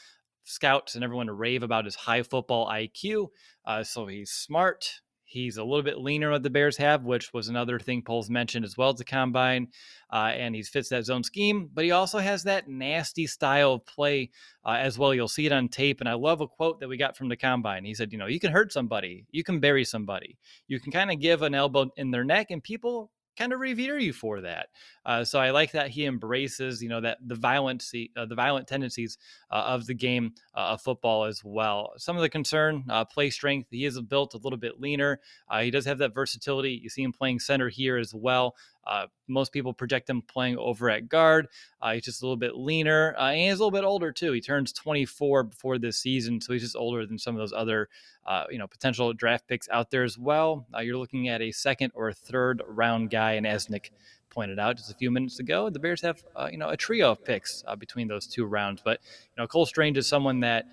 Scouts and everyone rave about his high football IQ. Uh, so he's smart. He's a little bit leaner than what the Bears have, which was another thing Poles mentioned as well as the combine. Uh, and he fits that zone scheme, but he also has that nasty style of play uh, as well. You'll see it on tape. And I love a quote that we got from the combine. He said, You know, you can hurt somebody, you can bury somebody, you can kind of give an elbow in their neck, and people kind of revere you for that. Uh, so I like that he embraces, you know, that the violent, uh, the violent tendencies uh, of the game uh, of football as well. Some of the concern, uh, play strength. He is built a little bit leaner. Uh, he does have that versatility. You see him playing center here as well. Uh, most people project him playing over at guard. Uh, he's just a little bit leaner, uh, and he's a little bit older too. He turns 24 before this season, so he's just older than some of those other, uh, you know, potential draft picks out there as well. Uh, you're looking at a second or third round guy, and as Nick pointed out just a few minutes ago, the Bears have, uh, you know, a trio of picks between those two rounds. But you know, Cole Strange is someone that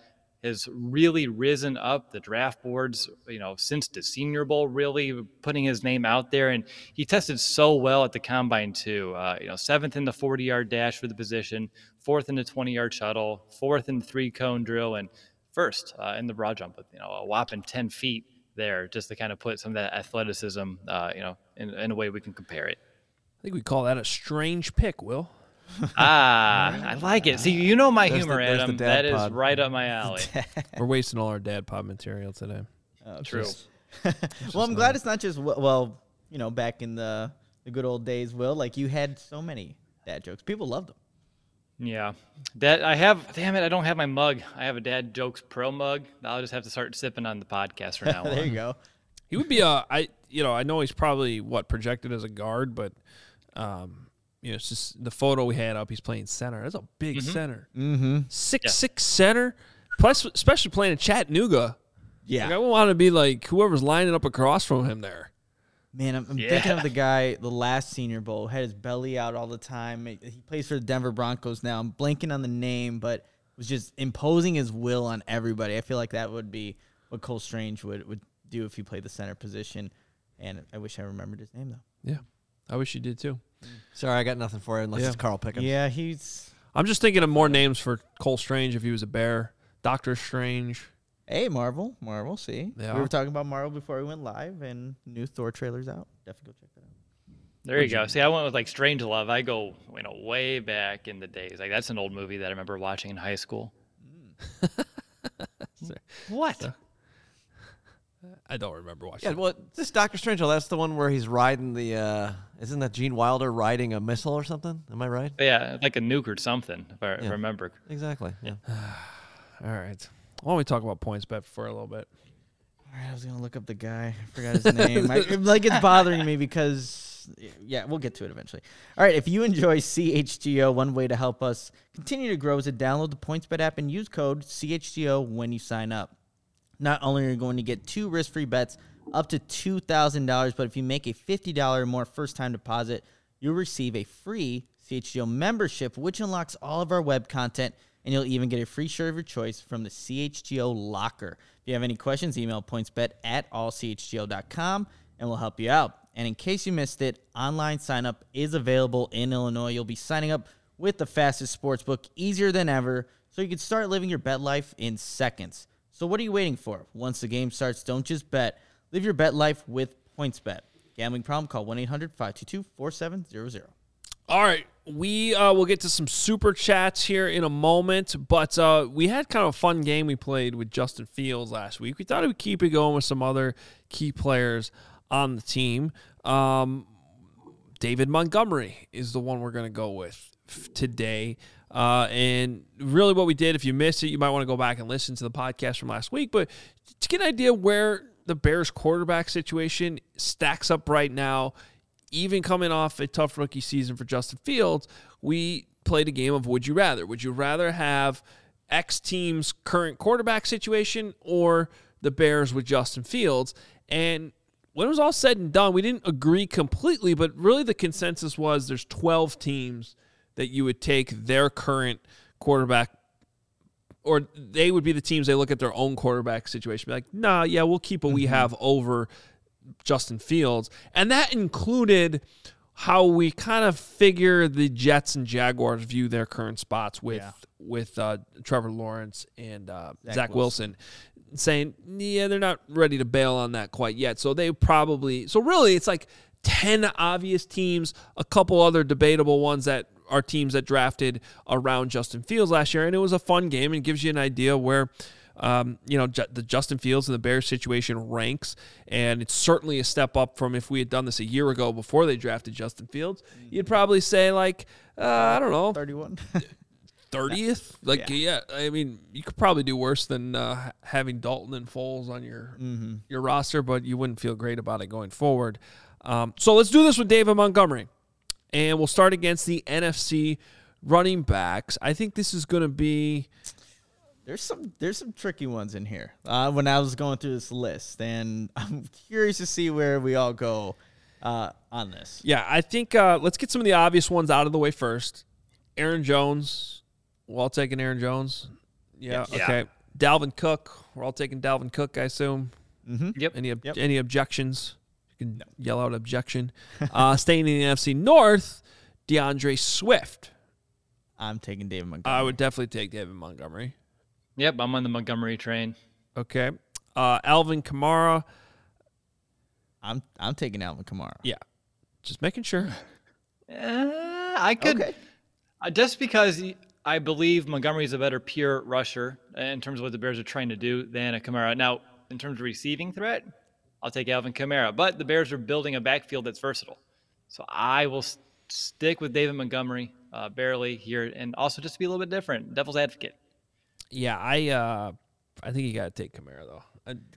has really risen up the draft boards, you know, since the Senior Bowl, really putting his name out there. And he tested so well at the combine, too. Uh, you know, seventh in the 40 yard dash for the position, fourth in the 20 yard shuttle, fourth in the three cone drill, and first uh, in the broad jump with, you know, a whopping 10 feet there just to kind of put some of that athleticism, uh, you know, in, in a way we can compare it. I think we call that a strange pick, Will. Ah, I like it. See, you know my There's humor, there's the Adam. That is pod. right up my alley. We're wasting all our dad pod material today. Oh, True. just- well, I'm glad it's not just well, you know, back in the the good old days. Will like you had so many dad jokes. People loved them. Yeah, that I have. Damn it, I don't have my mug. I have a Dad Jokes Pro mug. I'll just have to start sipping on the podcast from now there on. you go. He would be a I you know I know he's probably what projected as a guard, but um you know it's just the photo we had up. He's playing center. That's a big center, Mm-hmm. six Yeah. six center. Plus, especially playing in Chattanooga. Yeah. Like, I would want to be like whoever's lining up across from him there. Man, I'm, I'm thinking of the guy, the last Senior Bowl, had his belly out all the time. He plays for the Denver Broncos now. I'm blanking on the name, but was just imposing his will on everybody. I feel like that would be what Cole Strange would, would do if he played the center position. And I wish I remembered his name, though. Yeah, I wish you did too. Sorry, I got nothing for it unless Yeah. it's Carl Pickens. Yeah, he's. I'm just thinking of more names for Cole Strange if he was a bear. Doctor Strange. Hey, Marvel. Marvel, see? Yeah. We were talking about Marvel before we went live, and new Thor trailer's out. Definitely go check that out. There you go. See, I went with like Strange Love. I go, you know, way back in the days. Like that's an old movie that I remember watching in high school. what? I don't remember watching. Yeah, well, this Doctor Strange, that's the one where he's riding the. uh Isn't that Gene Wilder riding a missile or something? Am I right? Yeah, like a nuke or something, if I, Yeah. remember. Exactly. Yeah. All right. Why don't we talk about PointsBet for a little bit? All right, I was gonna look up the guy. I forgot his name. I, like it's bothering me because yeah, we'll get to it eventually. All right, if you enjoy CHGO, one way to help us continue to grow is to download the PointsBet app and use code CHGO when you sign up. Not only are you going to get two risk free bets up to $2,000, but if you make a $50 or more first time deposit, you'll receive a free CHGO membership, which unlocks all of our web content, and you'll even get a free shirt of your choice from the CHGO locker. If you have any questions, email pointsbet at allchgo.com and we'll help you out. And in case you missed it, online sign up is available in Illinois. You'll be signing up with the fastest sports book, easier than ever, so you can start living your bet life in seconds. So what are you waiting for? Once the game starts, don't just bet. Live your bet life with PointsBet. Gambling problem? Call 1-800-522-4700. All right, we uh, will get to some super chats here in a moment, but uh, we had kind of a fun game we played with Justin Fields last week. We thought we'd keep it going with some other key players on the team. Um, David Montgomery is the one we're going to go with today. Uh, and really, what we did, if you missed it, you might want to go back and listen to the podcast from last week. But to get an idea where the Bears quarterback situation stacks up right now, even coming off a tough rookie season for Justin Fields, we played a game of would you rather? Would you rather have X team's current quarterback situation or the Bears with Justin Fields? And when it was all said and done, we didn't agree completely, but really the consensus was there's 12 teams that you would take their current quarterback or they would be the teams they look at their own quarterback situation be like nah yeah we'll keep what we have over justin fields and that included how we kind of figure the jets and jaguars view their current spots with Yeah. with uh, trevor lawrence and uh, zach, Zach wilson. saying yeah they're not ready to bail on that quite yet so they probably so really it's like 10 obvious teams a couple other debatable ones that are teams that drafted around Justin Fields last year, and it was a fun game and gives you an idea where. Um, you know the Justin Fields and the Bears situation ranks, and it's certainly a step up from if we had done this a year ago before they drafted Justin Fields. You'd probably say like uh, I don't know 31. thirtieth. Like yeah. I mean you could probably do worse than uh, having Dalton and Foles on your your roster, but you wouldn't feel great about it going forward. Um, so let's do this with David Montgomery and we'll start against the NFC running backs. I think this is going to be There's some there's some tricky ones in here. Uh, when I was going through this list, and I'm curious to see where we all go uh, on this. yeah. I think uh, let's get some of the obvious ones out of the way first. Aaron Jones, we're all taking Aaron Jones. Yeah. Yeah. Okay. Dalvin Cook, we're all taking Dalvin Cook. I assume. Yep. Any ob- Yep. any objections? You can yell out objection. uh, staying in the NFC North, D'Andre Swift. I'm taking David Montgomery. I would definitely take David Montgomery. Yep. I'm on the Montgomery train. Okay. Uh, Alvin Kamara. I'm I'm taking Alvin Kamara. Yeah. Just making sure. Uh, I could Okay. uh, just because I believe Montgomery is a better pure rusher in terms of what the Bears are trying to do than a Kamara. Now, in terms of receiving threat, I'll take Alvin Kamara. But the Bears are building a backfield that's versatile, so I will stick with David Montgomery uh, barely here, and also just to be a little bit different, devil's advocate. Yeah, I uh I think you got to take Kamara though.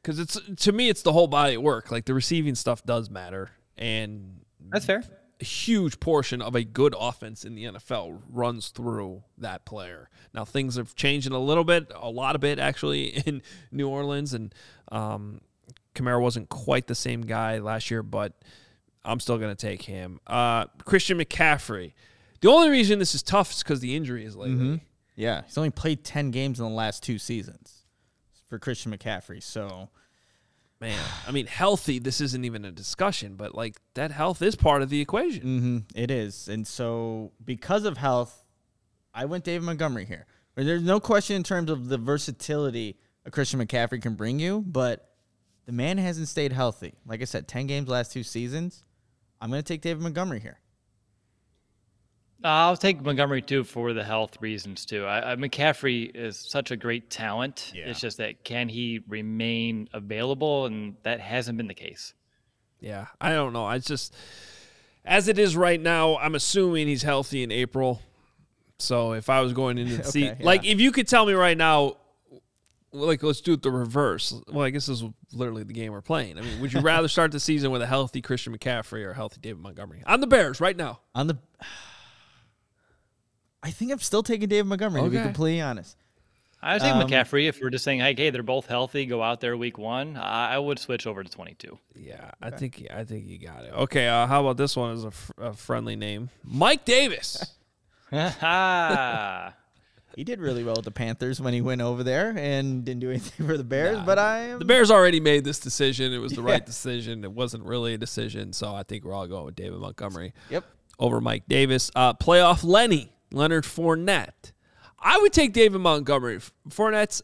Cuz it's to me it's the whole body of work. Like the receiving stuff does matter and That's fair. a huge portion of a good offense in the NFL runs through that player. Now things have changed a little bit, a lot of bit actually in New Orleans and um Kamara wasn't quite the same guy last year, but I'm still going to take him. Uh Christian McCaffrey. The only reason this is tough is cuz the injury is lately. Yeah, he's only played ten games in the last two seasons for Christian McCaffrey. So Man, I mean, healthy, this isn't even a discussion, but like that health is part of the equation. hmm it is, and so because of health, I went David Montgomery here. There's no question in terms of the versatility a Christian McCaffrey can bring you, but the man hasn't stayed healthy. Like I said, ten games last two seasons. I'm going to take David Montgomery here. I'll take Montgomery too for the health reasons too. I, I, McCaffrey is such a great talent. Yeah. It's just that can he remain available, and that hasn't been the case. Yeah, I don't know. I just, as it is right now, I'm assuming he's healthy in April. So if I was going into the Okay, season, yeah. like if you could tell me right now, like let's do it the reverse. Well, I guess this is literally the game we're playing. I mean, would you rather start the season with a healthy Christian McCaffrey or a healthy David Montgomery on the Bears right now? On the, I think I'm still taking David Montgomery to be completely honest. I think Um, McCaffrey, if we're just saying, hey, hey, they're both healthy, go out there week one, I, I would switch over to 22. Yeah, I think I think you got it. Okay, uh, how about this one as a, fr- a friendly name? Mike Davis. He did really well with the Panthers when he went over there and didn't do anything for the Bears. but I am The Bears already made this decision. It was the right decision. It wasn't really a decision, so I think we're all going with David Montgomery Yep. over Mike Davis. Uh, playoff Lenny Leonard Fournette. I would take David Montgomery. Fournette's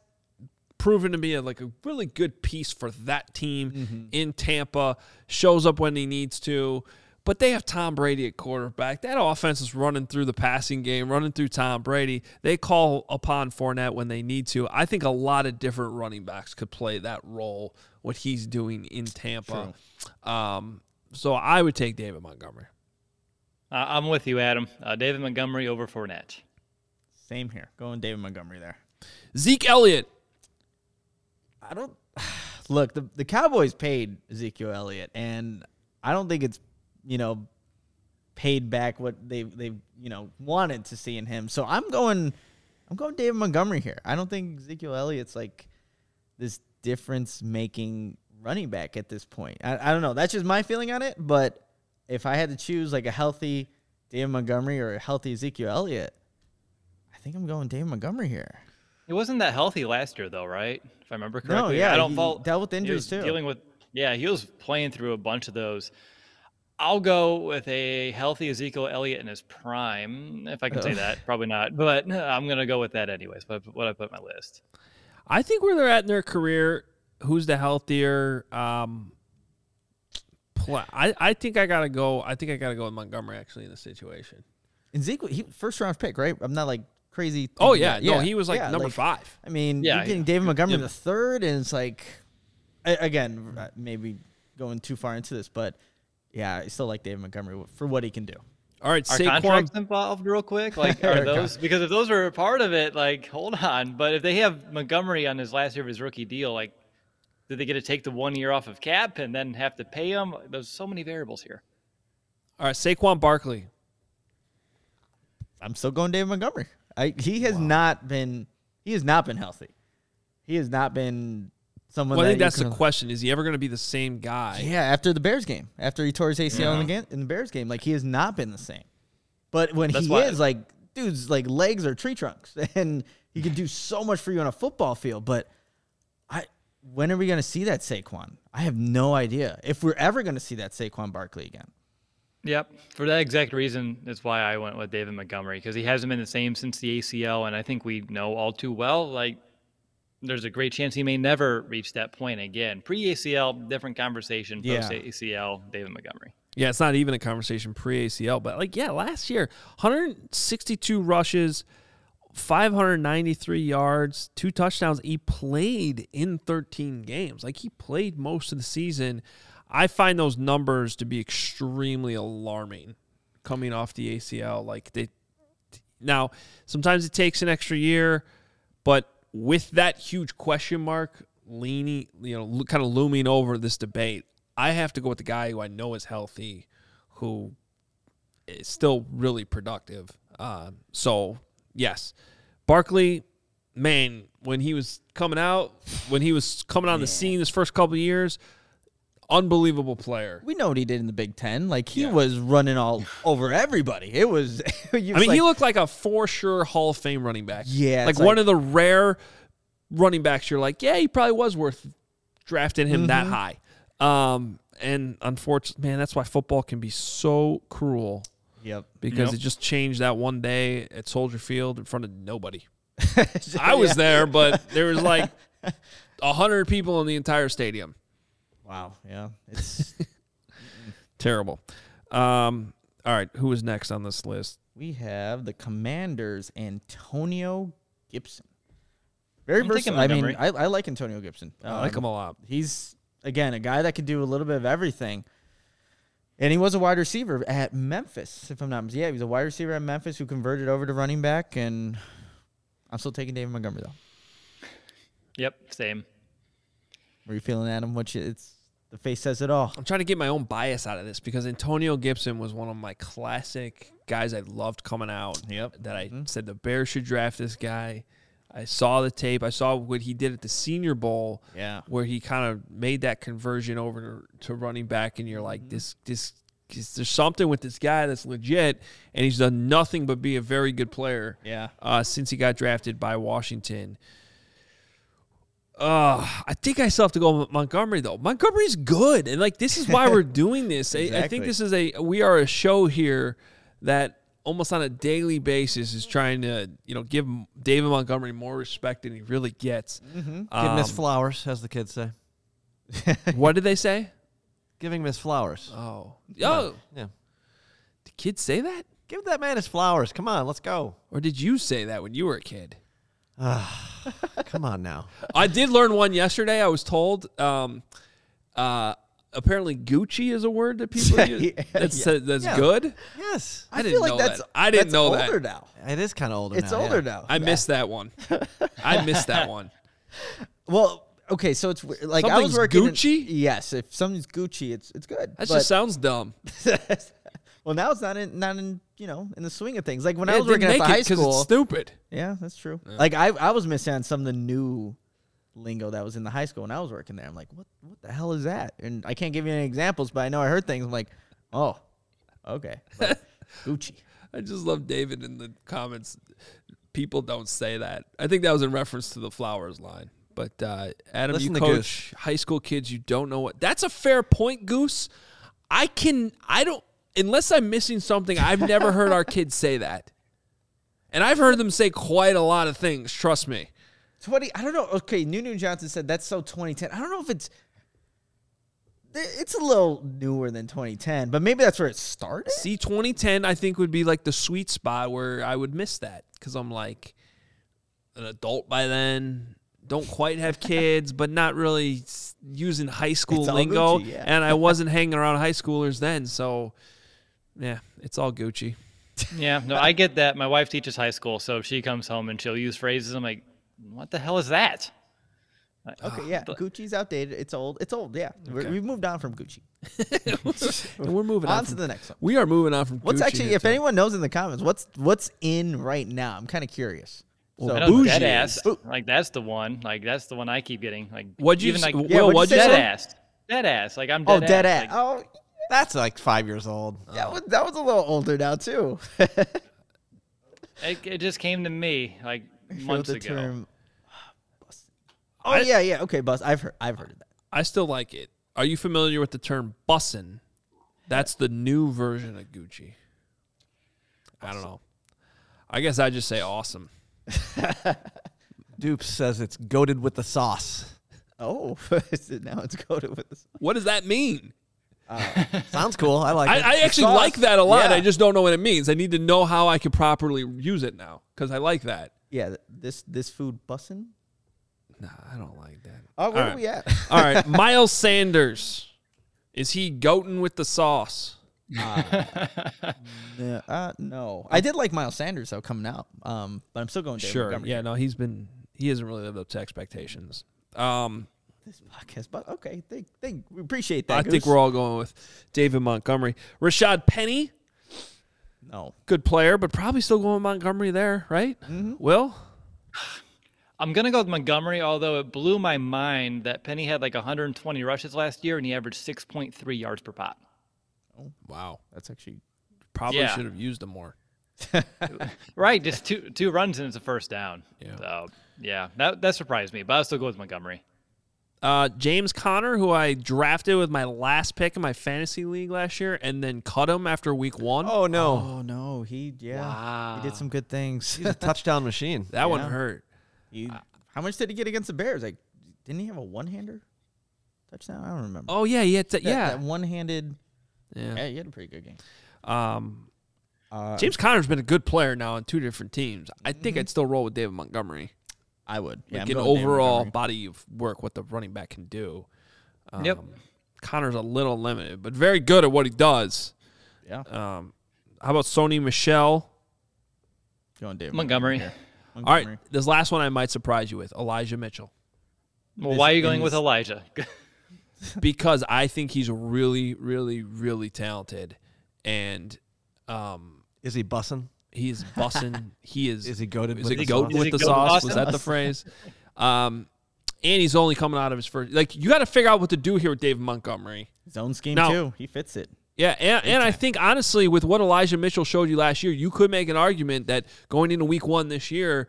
proven to be a, like a really good piece for that team in Tampa. Shows up when he needs to. But they have Tom Brady at quarterback. That offense is running through the passing game, running through Tom Brady. They call upon Fournette when they need to. I think a lot of different running backs could play that role, what he's doing in Tampa. Um, so I would take David Montgomery. Uh, I'm with you, Adam. Uh, David Montgomery over Fournette. Same here. Going David Montgomery there. Zeke Elliott. I don't look. The the Cowboys paid Ezekiel Elliott, and I don't think it's you know paid back what they they you know wanted to see in him. So I'm going. I'm going David Montgomery here. I don't think Ezekiel Elliott's like this difference making running back at this point. I, I don't know. That's just my feeling on it. But if I had to choose like a healthy David Montgomery or a healthy Ezekiel Elliott, I think I'm going David Montgomery here. He wasn't that healthy last year, though, right? If I remember correctly. No, yeah, I don't fault. dealt with injuries, too. Dealing with, yeah, he was playing through a bunch of those. I'll go with a healthy Ezekiel Elliott in his prime, if I can say that. Probably not, but I'm gonna go with that anyways. But what I put on my list. I think where they're at in their career, who's the healthier? Um, pla I, I think I gotta go. I think I gotta go with Montgomery actually in this situation. And Zeke, he first round pick, right? I'm not like crazy. Oh thinking yeah, that. no, he was like yeah, number five. I mean, Yeah, you're getting yeah. David Montgomery in Yeah. the third, and it's like, again, uh, maybe going too far into this, but yeah, I still like David Montgomery for what he can do. All right, Are Saquon. contracts involved real quick? Like, are those because if those were a part of it, like, hold on. But if they have Montgomery on his last year of his rookie deal, like, did they get to take the one year off of cap and then have to pay him? There's so many variables here. All right, Saquon Barkley. I'm still going David Montgomery. I, he has not been he has not been healthy. He has not been someone. Well, I think you that's the question: Is he ever going to be the same guy? Yeah, after the Bears game, after he tore his ACL in, the game, in the Bears game, like he has not been the same. But when That's he why- is, like, dude's like legs are tree trunks, and he can do so much for you on a football field. But I, when are we going to see that Saquon? I have no idea if we're ever going to see that Saquon Barkley again. Yep. For that exact reason, is why I went with David Montgomery because he hasn't been the same since the ACL, and I think we know all too well. Like, there's a great chance he may never reach that point again. Pre ACL, different conversation. Post ACL, David Montgomery. Yeah, it's not even a conversation pre ACL, but like, yeah, last year, 162 rushes, 593 yards, two touchdowns. He played in 13 games. Like, he played most of the season. I find those numbers to be extremely alarming coming off the ACL. Like, they now sometimes it takes an extra year, but with that huge question mark leaning, you know, kind of looming over this debate, I have to go with the guy who I know is healthy, who is still really productive. Uh, so yes, Barkley, man, when he was coming out, when he was coming on the scene his first couple years, unbelievable player. We know what he did in the Big Ten. Like he Yeah. was running all over everybody. It was. you I mean, like, he looked like a for sure Hall of Fame running back. Yeah, like it's one of the rare running backs. You're like, yeah, he probably was worth drafting him that Mm-hmm. high. Um, and unfortunately, man, that's why football can be so cruel Yep. because Yep. it just changed that one day at Soldier Field in front of nobody. I was there, but there was like a hundred people in the entire stadium. Wow. Yeah. It's. Terrible. Um, all right, who is next on this list? we have the Commanders, Antonio Gibson. Very I'm versatile. I mean, Montgomery. I, I like Antonio Gibson. I like Um, him a lot. He's again a guy that could do a little bit of everything. And he was a wide receiver at Memphis, if I'm not mistaken. Yeah, he was a wide receiver at Memphis who converted over to running back. And I'm still taking David Montgomery though. Yep. Same. Were you feeling Adam? What you, it's the face says it all. I'm trying to get my own bias out of this because Antonio Gibson was one of my classic guys I loved coming out. Yep. That I Mhm. said the Bears should draft this guy. I saw the tape. I saw what he did at the Senior Bowl. Yeah. where he kind of made that conversion over to, to running back, and you're like, this, this, this, there's something with this guy that's legit, and he's done nothing but be a very good player. Yeah. uh, since he got drafted by Washington. Uh, I think I still have to go with Montgomery though. Montgomery's good, and like this is why we're doing this. I, I think this is a we are a show here that almost on a daily basis is trying to you know give David Montgomery more respect than he really gets. Giving Um, Miss Flowers, as the kids say. what did they say? Giving Miss Flowers. Oh, oh, Yeah. did kids say that, Give that man his flowers. Come on, let's go. or did you say that when you were a kid? Come on now. I did learn one yesterday. I was told. Um, uh, apparently, Gucci is a word that people use. Yeah, That's yeah. that's Yeah. good. Yes. I, didn't feel like know that's that. I didn't that's know older that. now. It is kind of older It's now. older yeah. now. I missed that one. I missed that one. Well, okay, so it's weird. like I was Something's working. in- Gucci? yes, if something's Gucci, it's it's good. That But- just sounds dumb. Well, now it's not in not in you know in the swing of things. Like when I Yeah, was didn't working at the make high school. It's stupid. yeah, that's true. Like I I was missing on some of the new lingo that was in the high school when I was working there. I'm like, what what the hell is that? And I can't give you any examples, but I know I heard things. I'm like, oh, okay, But Gucci. I just love David in the comments. People don't say that. I think that was in reference to the flowers line. But uh, Adam, Listen you to coach high school kids. You don't know what. That's a fair point, Goose. I can. I don't. Unless I'm missing something, I've never heard our kids say that. And I've heard them say quite a lot of things. Trust me. Twenty. I don't know. Okay, Nunu Johnson said that's so 2010. I don't know if it's. It's a little newer than 2010, but maybe that's where it started. See, 2010, I think would be like the sweet spot where I would miss that because I'm like an adult by then. Don't quite have kids, but not really using high school lingo. Gucci, yeah. And I wasn't hanging around high schoolers then. So, yeah, it's all Gucci. Yeah, no, I get that. My wife teaches high school, so she comes home and she'll use phrases, I'm like, what the hell is that? Like, Okay, yeah, but- Gucci's outdated. It's old. It's old. Yeah, We're, we've moved on from Gucci. And we're moving on. On to from- the next one. we are moving on from What's Gucci actually, if too. anyone knows in the comments, what's what's in right now? I'm kind of curious. So, I know Bougie dead ass. Like that's the one. Like that's the one I keep getting. Like What'd you even s- like Will, Yeah, what'd what'd you dead say? ass. Dead ass. Like I'm oh, dead, dead ass. ass. Like, Oh, That's like five years old. that was that was a little older now too. it, it just came to me like months the ago. term. Oh yeah, yeah. Okay, bus. I've heard. I've heard of that. I still like it. Are you familiar with the term bussin'? That's the new version of Gucci. I don't know. I guess I just say awesome. Dupes says it's goaded with the sauce. Oh, now it's coated with this. What does that mean? Sounds cool. I like I, it. I actually sauce. like that a lot. Yeah. I just don't know what it means. I need to know how I can properly use it now because I like that. Yeah, this this food bussin'. Nah, I don't like that. Oh, where All are we at? All right, Miles Sanders. Is he goating with the sauce? Yeah, uh, no, I did like Miles Sanders though coming out. Um, but I'm still going. David Sure. Montgomery. Yeah. No, he's been. He hasn't really lived up to expectations. Um, This podcast, but okay, thank, thank, we appreciate that. I think we're all going with David Montgomery. Rashad Penny, no. good player, but probably still going with Montgomery there, right? Mm-hmm. Will? I'm gonna go with Montgomery, although it blew my mind that Penny had like 120 rushes last year and he averaged 6.3 yards per pop. Oh, Wow. That's actually Probably Yeah. should have used him more. Right, just two two runs and it's a first down. Yeah. So yeah, that that surprised me, but I'll still go with Montgomery. Uh, James Conner, who I drafted with my last pick in my fantasy league last year, and then cut him after week one. oh no, Oh no, he yeah, he did some good things. he's a touchdown machine. that one yeah. hurt. He- how much did he get against the Bears? Like, didn't he have a one-hander touchdown? I don't remember. Oh yeah, he had to, That- yeah, that one-handed. yeah. Yeah, he had a pretty good game. Um, Uh, James Conner's been a good player now on two different teams. I think I'd still roll with David Montgomery. I would. Yeah, Like I'm an overall body of work, what the running back can do. Um, Yep. Conner's a little limited, but very good at what he does. Yeah, Um, how about Sony Michel? going David Montgomery. here. All right, this last one I might surprise you with Elijah Mitchell Well, This why are you going with Elijah? because I think he's really, really, really talented, and um, Is he bussing? He's bussing. he is. Is he goated Is with it the goat sauce? with the sauce? Was that the phrase? Um, and he's only coming out of his first. Like you got to figure out what to do here with Dave Montgomery. Zone scheme Now- too. He fits it. Yeah, and, and I think honestly, with what Elijah Mitchell showed you last year, you could make an argument that going into week one this year,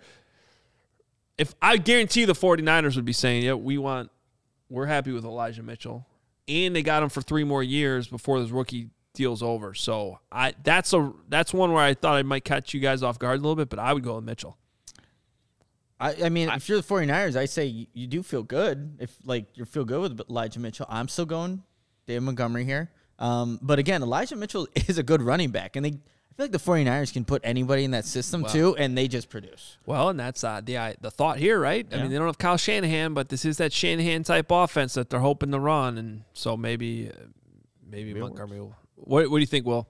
if I guarantee the 49ers would be saying, yeah, we want, we're happy with Elijah Mitchell. And they got him for three more years before this rookie deal's over. So I that's a that's one where I thought I might catch you guys off guard a little bit, but I would go with Mitchell. I, I mean, if you're the 49ers, I say you, you do feel good. If like you feel good with Elijah Mitchell, I'm still going Dave Montgomery here. Um, but again, Elijah Mitchell is a good running back, and they I feel like the 49ers can put anybody in that system too, and they just produce. Well, and that's uh, the the thought here, right? I mean, they don't have Kyle Shanahan, but this is that Shanahan type offense that they're hoping to run, and so maybe uh, maybe Montgomery. Will. What What do you think, Will?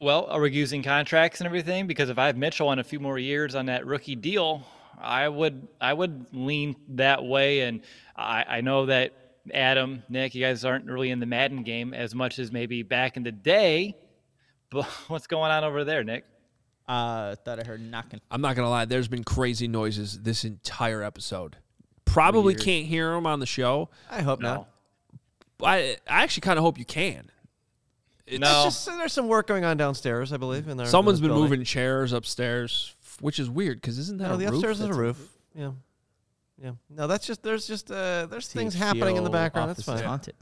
Well, are we using contracts and everything? Because if I have Mitchell on a few more years on that rookie deal, I would I would lean that way. And I, I know that Adam, Nick, you guys aren't really in the Madden game as much as maybe back in the day. But what's going on over there, Nick? Uh, thought I heard knocking. I'm not gonna lie. There's been crazy noises this entire episode. Probably Weird. can't hear them on the show. I hope No. not. I, I actually kind of hope you can. It's No. Just there's some work going on downstairs, I believe. In there, Someone's been moving chairs upstairs, which is weird because isn't that No, a the roof upstairs is a roof. Yeah, yeah. No, that's just there's just uh there's things happening in the background. That's office fine. haunted.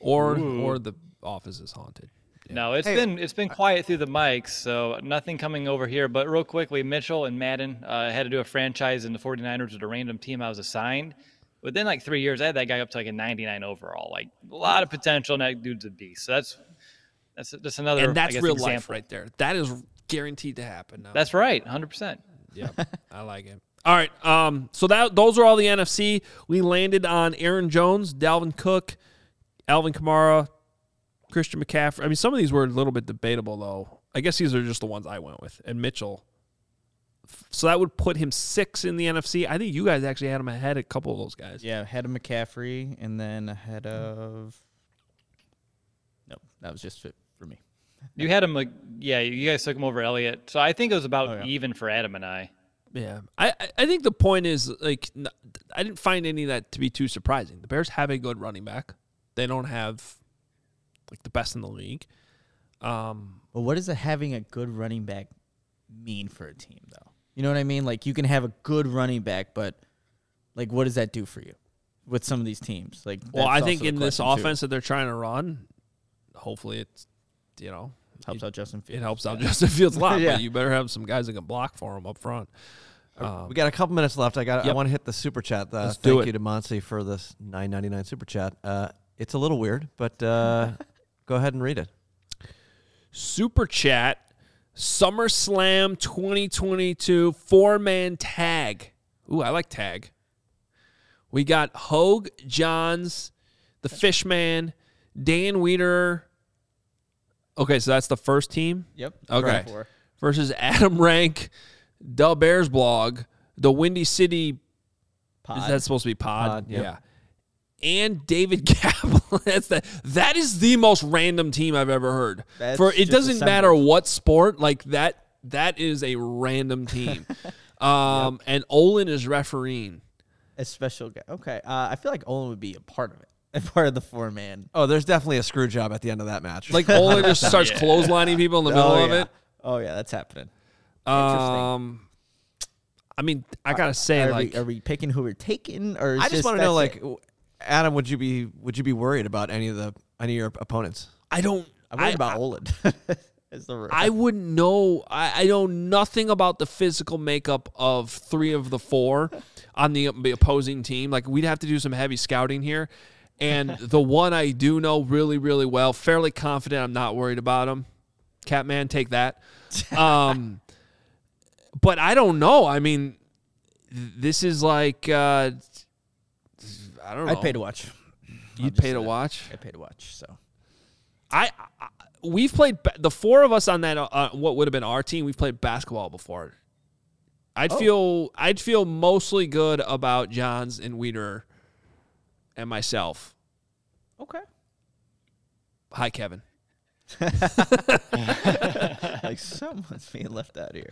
or Ooh. or the office is haunted. No, it's Hey, been it's been quiet through the mics, so nothing coming over here. But real quickly, Mitchell and Madden uh, had to do a franchise in the 49ers with a random team I was assigned. Within like three years, I had that guy up to like a 99 overall. Like a lot of potential, and that dude's a beast. So that's that's just another. And that's I guess, real example. life right there. That is guaranteed to happen. Now. That's right, 100. percent Yeah, I like it. All right. Um. So that those are all the NFC. We landed on Aaron Jones, Dalvin Cook, Alvin Kamara, Christian McCaffrey. I mean, some of these were a little bit debatable, though. I guess these are just the ones I went with, and Mitchell. So that would put him six in the NFC. I think you guys actually had him ahead of a couple of those guys. Yeah, ahead of McCaffrey, and then ahead of. Nope, that was just fit for me. You had him like yeah, you guys took him over Elliot. So I think it was about Oh, yeah. even for Adam and I. Yeah, I I- I think the point is like I didn't find any of that to be too surprising. The Bears have a good running back. They don't have like the best in the league. Um, But what does a, having a good running back mean for a team, though? You know what I mean? Like you can have a good running back, but like what does that do for you with some of these teams? Like, well, I think in this question, too. offense that they're trying to run, hopefully it's you know helps out Justin it helps out Justin Fields a lot. Yeah. But you better have some guys that can block for him up front. Um, we got a couple minutes left. I got. I want to hit the super chat. Uh, Let's thank it. you to Monty for this nine ninety nine super chat. Uh, it's a little weird, but uh, go ahead and read it. Super Chat SummerSlam 2022 four man tag. Ooh, I like tag. We got Hoge Jahns, the Fishman, Dan Weeder. Okay, so that's the first team Yep. Okay. Four. versus Adam Rank, the Bears blog, the Windy City. Pod. Is that supposed to be Pod? Pod, yep. Yeah. And David Kaplan. That's the that is the most random team I've ever heard. That's For it doesn't assembled. matter what sport, like that that is a random team. um and Olin is refereeing. a special guy. Okay. Uh, I feel like Olin would be a part of it, a part of the four man. Oh, there's definitely a screw job at the end of that match. Like Olin just starts clotheslining people in the middle oh, of yeah. it. Oh yeah, that's happening. Interesting. Um I mean, I gotta say, are, like we, are we picking who we're taking, or is I just want to know, like, w- Adam, would you be would you be worried about any of the any of your opponents? I don't I'm worried I- about Olin. Is the I wouldn't know. I, I know nothing about the physical makeup of three of the four on the, the opposing team. Like we'd have to do some heavy scouting here. And the one I do know really, really well, fairly confident. I'm not worried about him. Catman, take that. Um, but I don't know. I mean, this is like uh, I don't know. I'd pay to watch. You'd pay to watch. I'd pay to watch. So I, I we've played the four of us on that uh, what would have been our team. We've played basketball before. I'd Oh. feel I'd feel mostly good about Jahns and Weeder and myself. okay. Hi, Kevin. like someone's being left out here.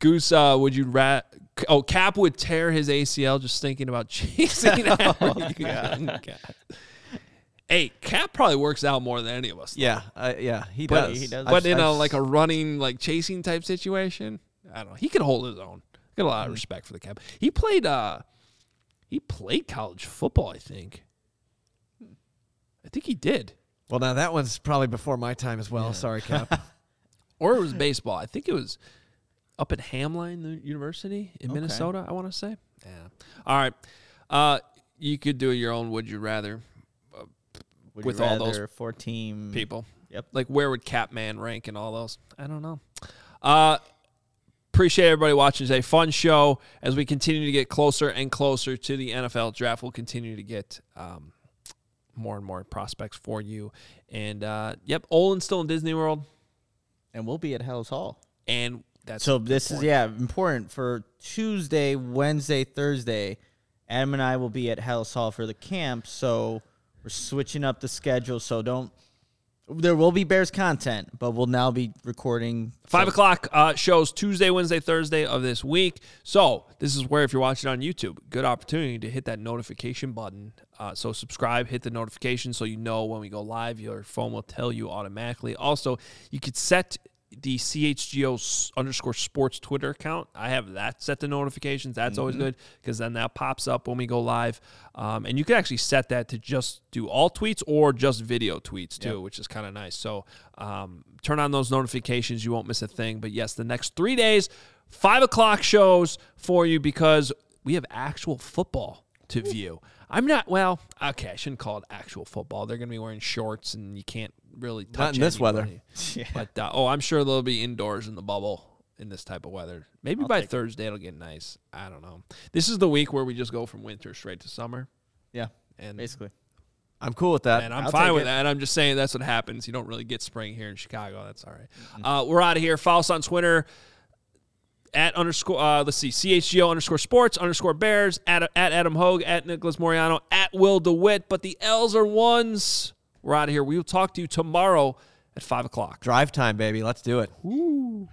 Goose, uh, would you rat? Oh, Cap would tear his ACL just thinking about chasing after you young guys. Hey, Cap probably works out more than any of us. though. Yeah, uh, yeah, he but does. he does. But I've- in a I've- like a running, like chasing type situation, I don't know. He could hold his own. Got a lot of respect for the Cap. He played. uh He played college football. I think. I think he did. Well, now that one's probably before my time as well. Sorry, Cap. or it was baseball. I think it was up at Hamline the University in Minnesota. I want to say. Yeah. All right. Uh, you could do your own. Would you rather Would With you all those rather four team people? Yep. Like where would Capman rank in all those? I don't know. Uh, appreciate everybody watching today. Fun show as we continue to get closer and closer to the NFL draft. We'll continue to get um, more and more prospects for you. And uh, yep, Olin's still in Disney World, and we'll be at Halas Hall. and that's So this is yeah important for Tuesday, Wednesday, Thursday. Adam and I will be at Halas Hall for the camp, so we're switching up the schedule. So don't. There will be Bears content, but we'll now be recording Five o'clock uh, shows Tuesday, Wednesday, Thursday of this week. So this is where, if you're watching on YouTube, good opportunity to hit that notification button. Uh, so subscribe, hit the notification so you know when we go live. Your phone will tell you automatically. Also, you could set the CHGO underscore sports Twitter account. I have that set to notifications. That's always good because then that pops up when we go live. Um, and you can actually set that to just do all tweets or just video tweets too, which is kind of nice. So um, turn on those notifications. You won't miss a thing. But yes, the next three days, five o'clock shows for you because we have actual football to view. I'm not well. Okay, I shouldn't call it actual football. They're going to be wearing shorts, and you can't really touch in this weather. anybody. But uh, oh, I'm sure they'll be indoors in the bubble in this type of weather. Maybe by Thursday it'll get nice. I don't know. This is the week where we just go from winter straight to summer, Yeah, and basically. I'm cool with that. and I'm I'll fine take with it. that. I'm just saying that's what happens. You don't really get spring here in Chicago. That's all right. Uh, we're out of here. Follow us on Twitter at underscore uh, let's see CHGO underscore sports underscore bears at at Adam Hoge at Nicholas Moreano at Will DeWitt. But the L's are ones. We're out of here. We will talk to you tomorrow at five o'clock. Drive time, baby. Let's do it. Ooh.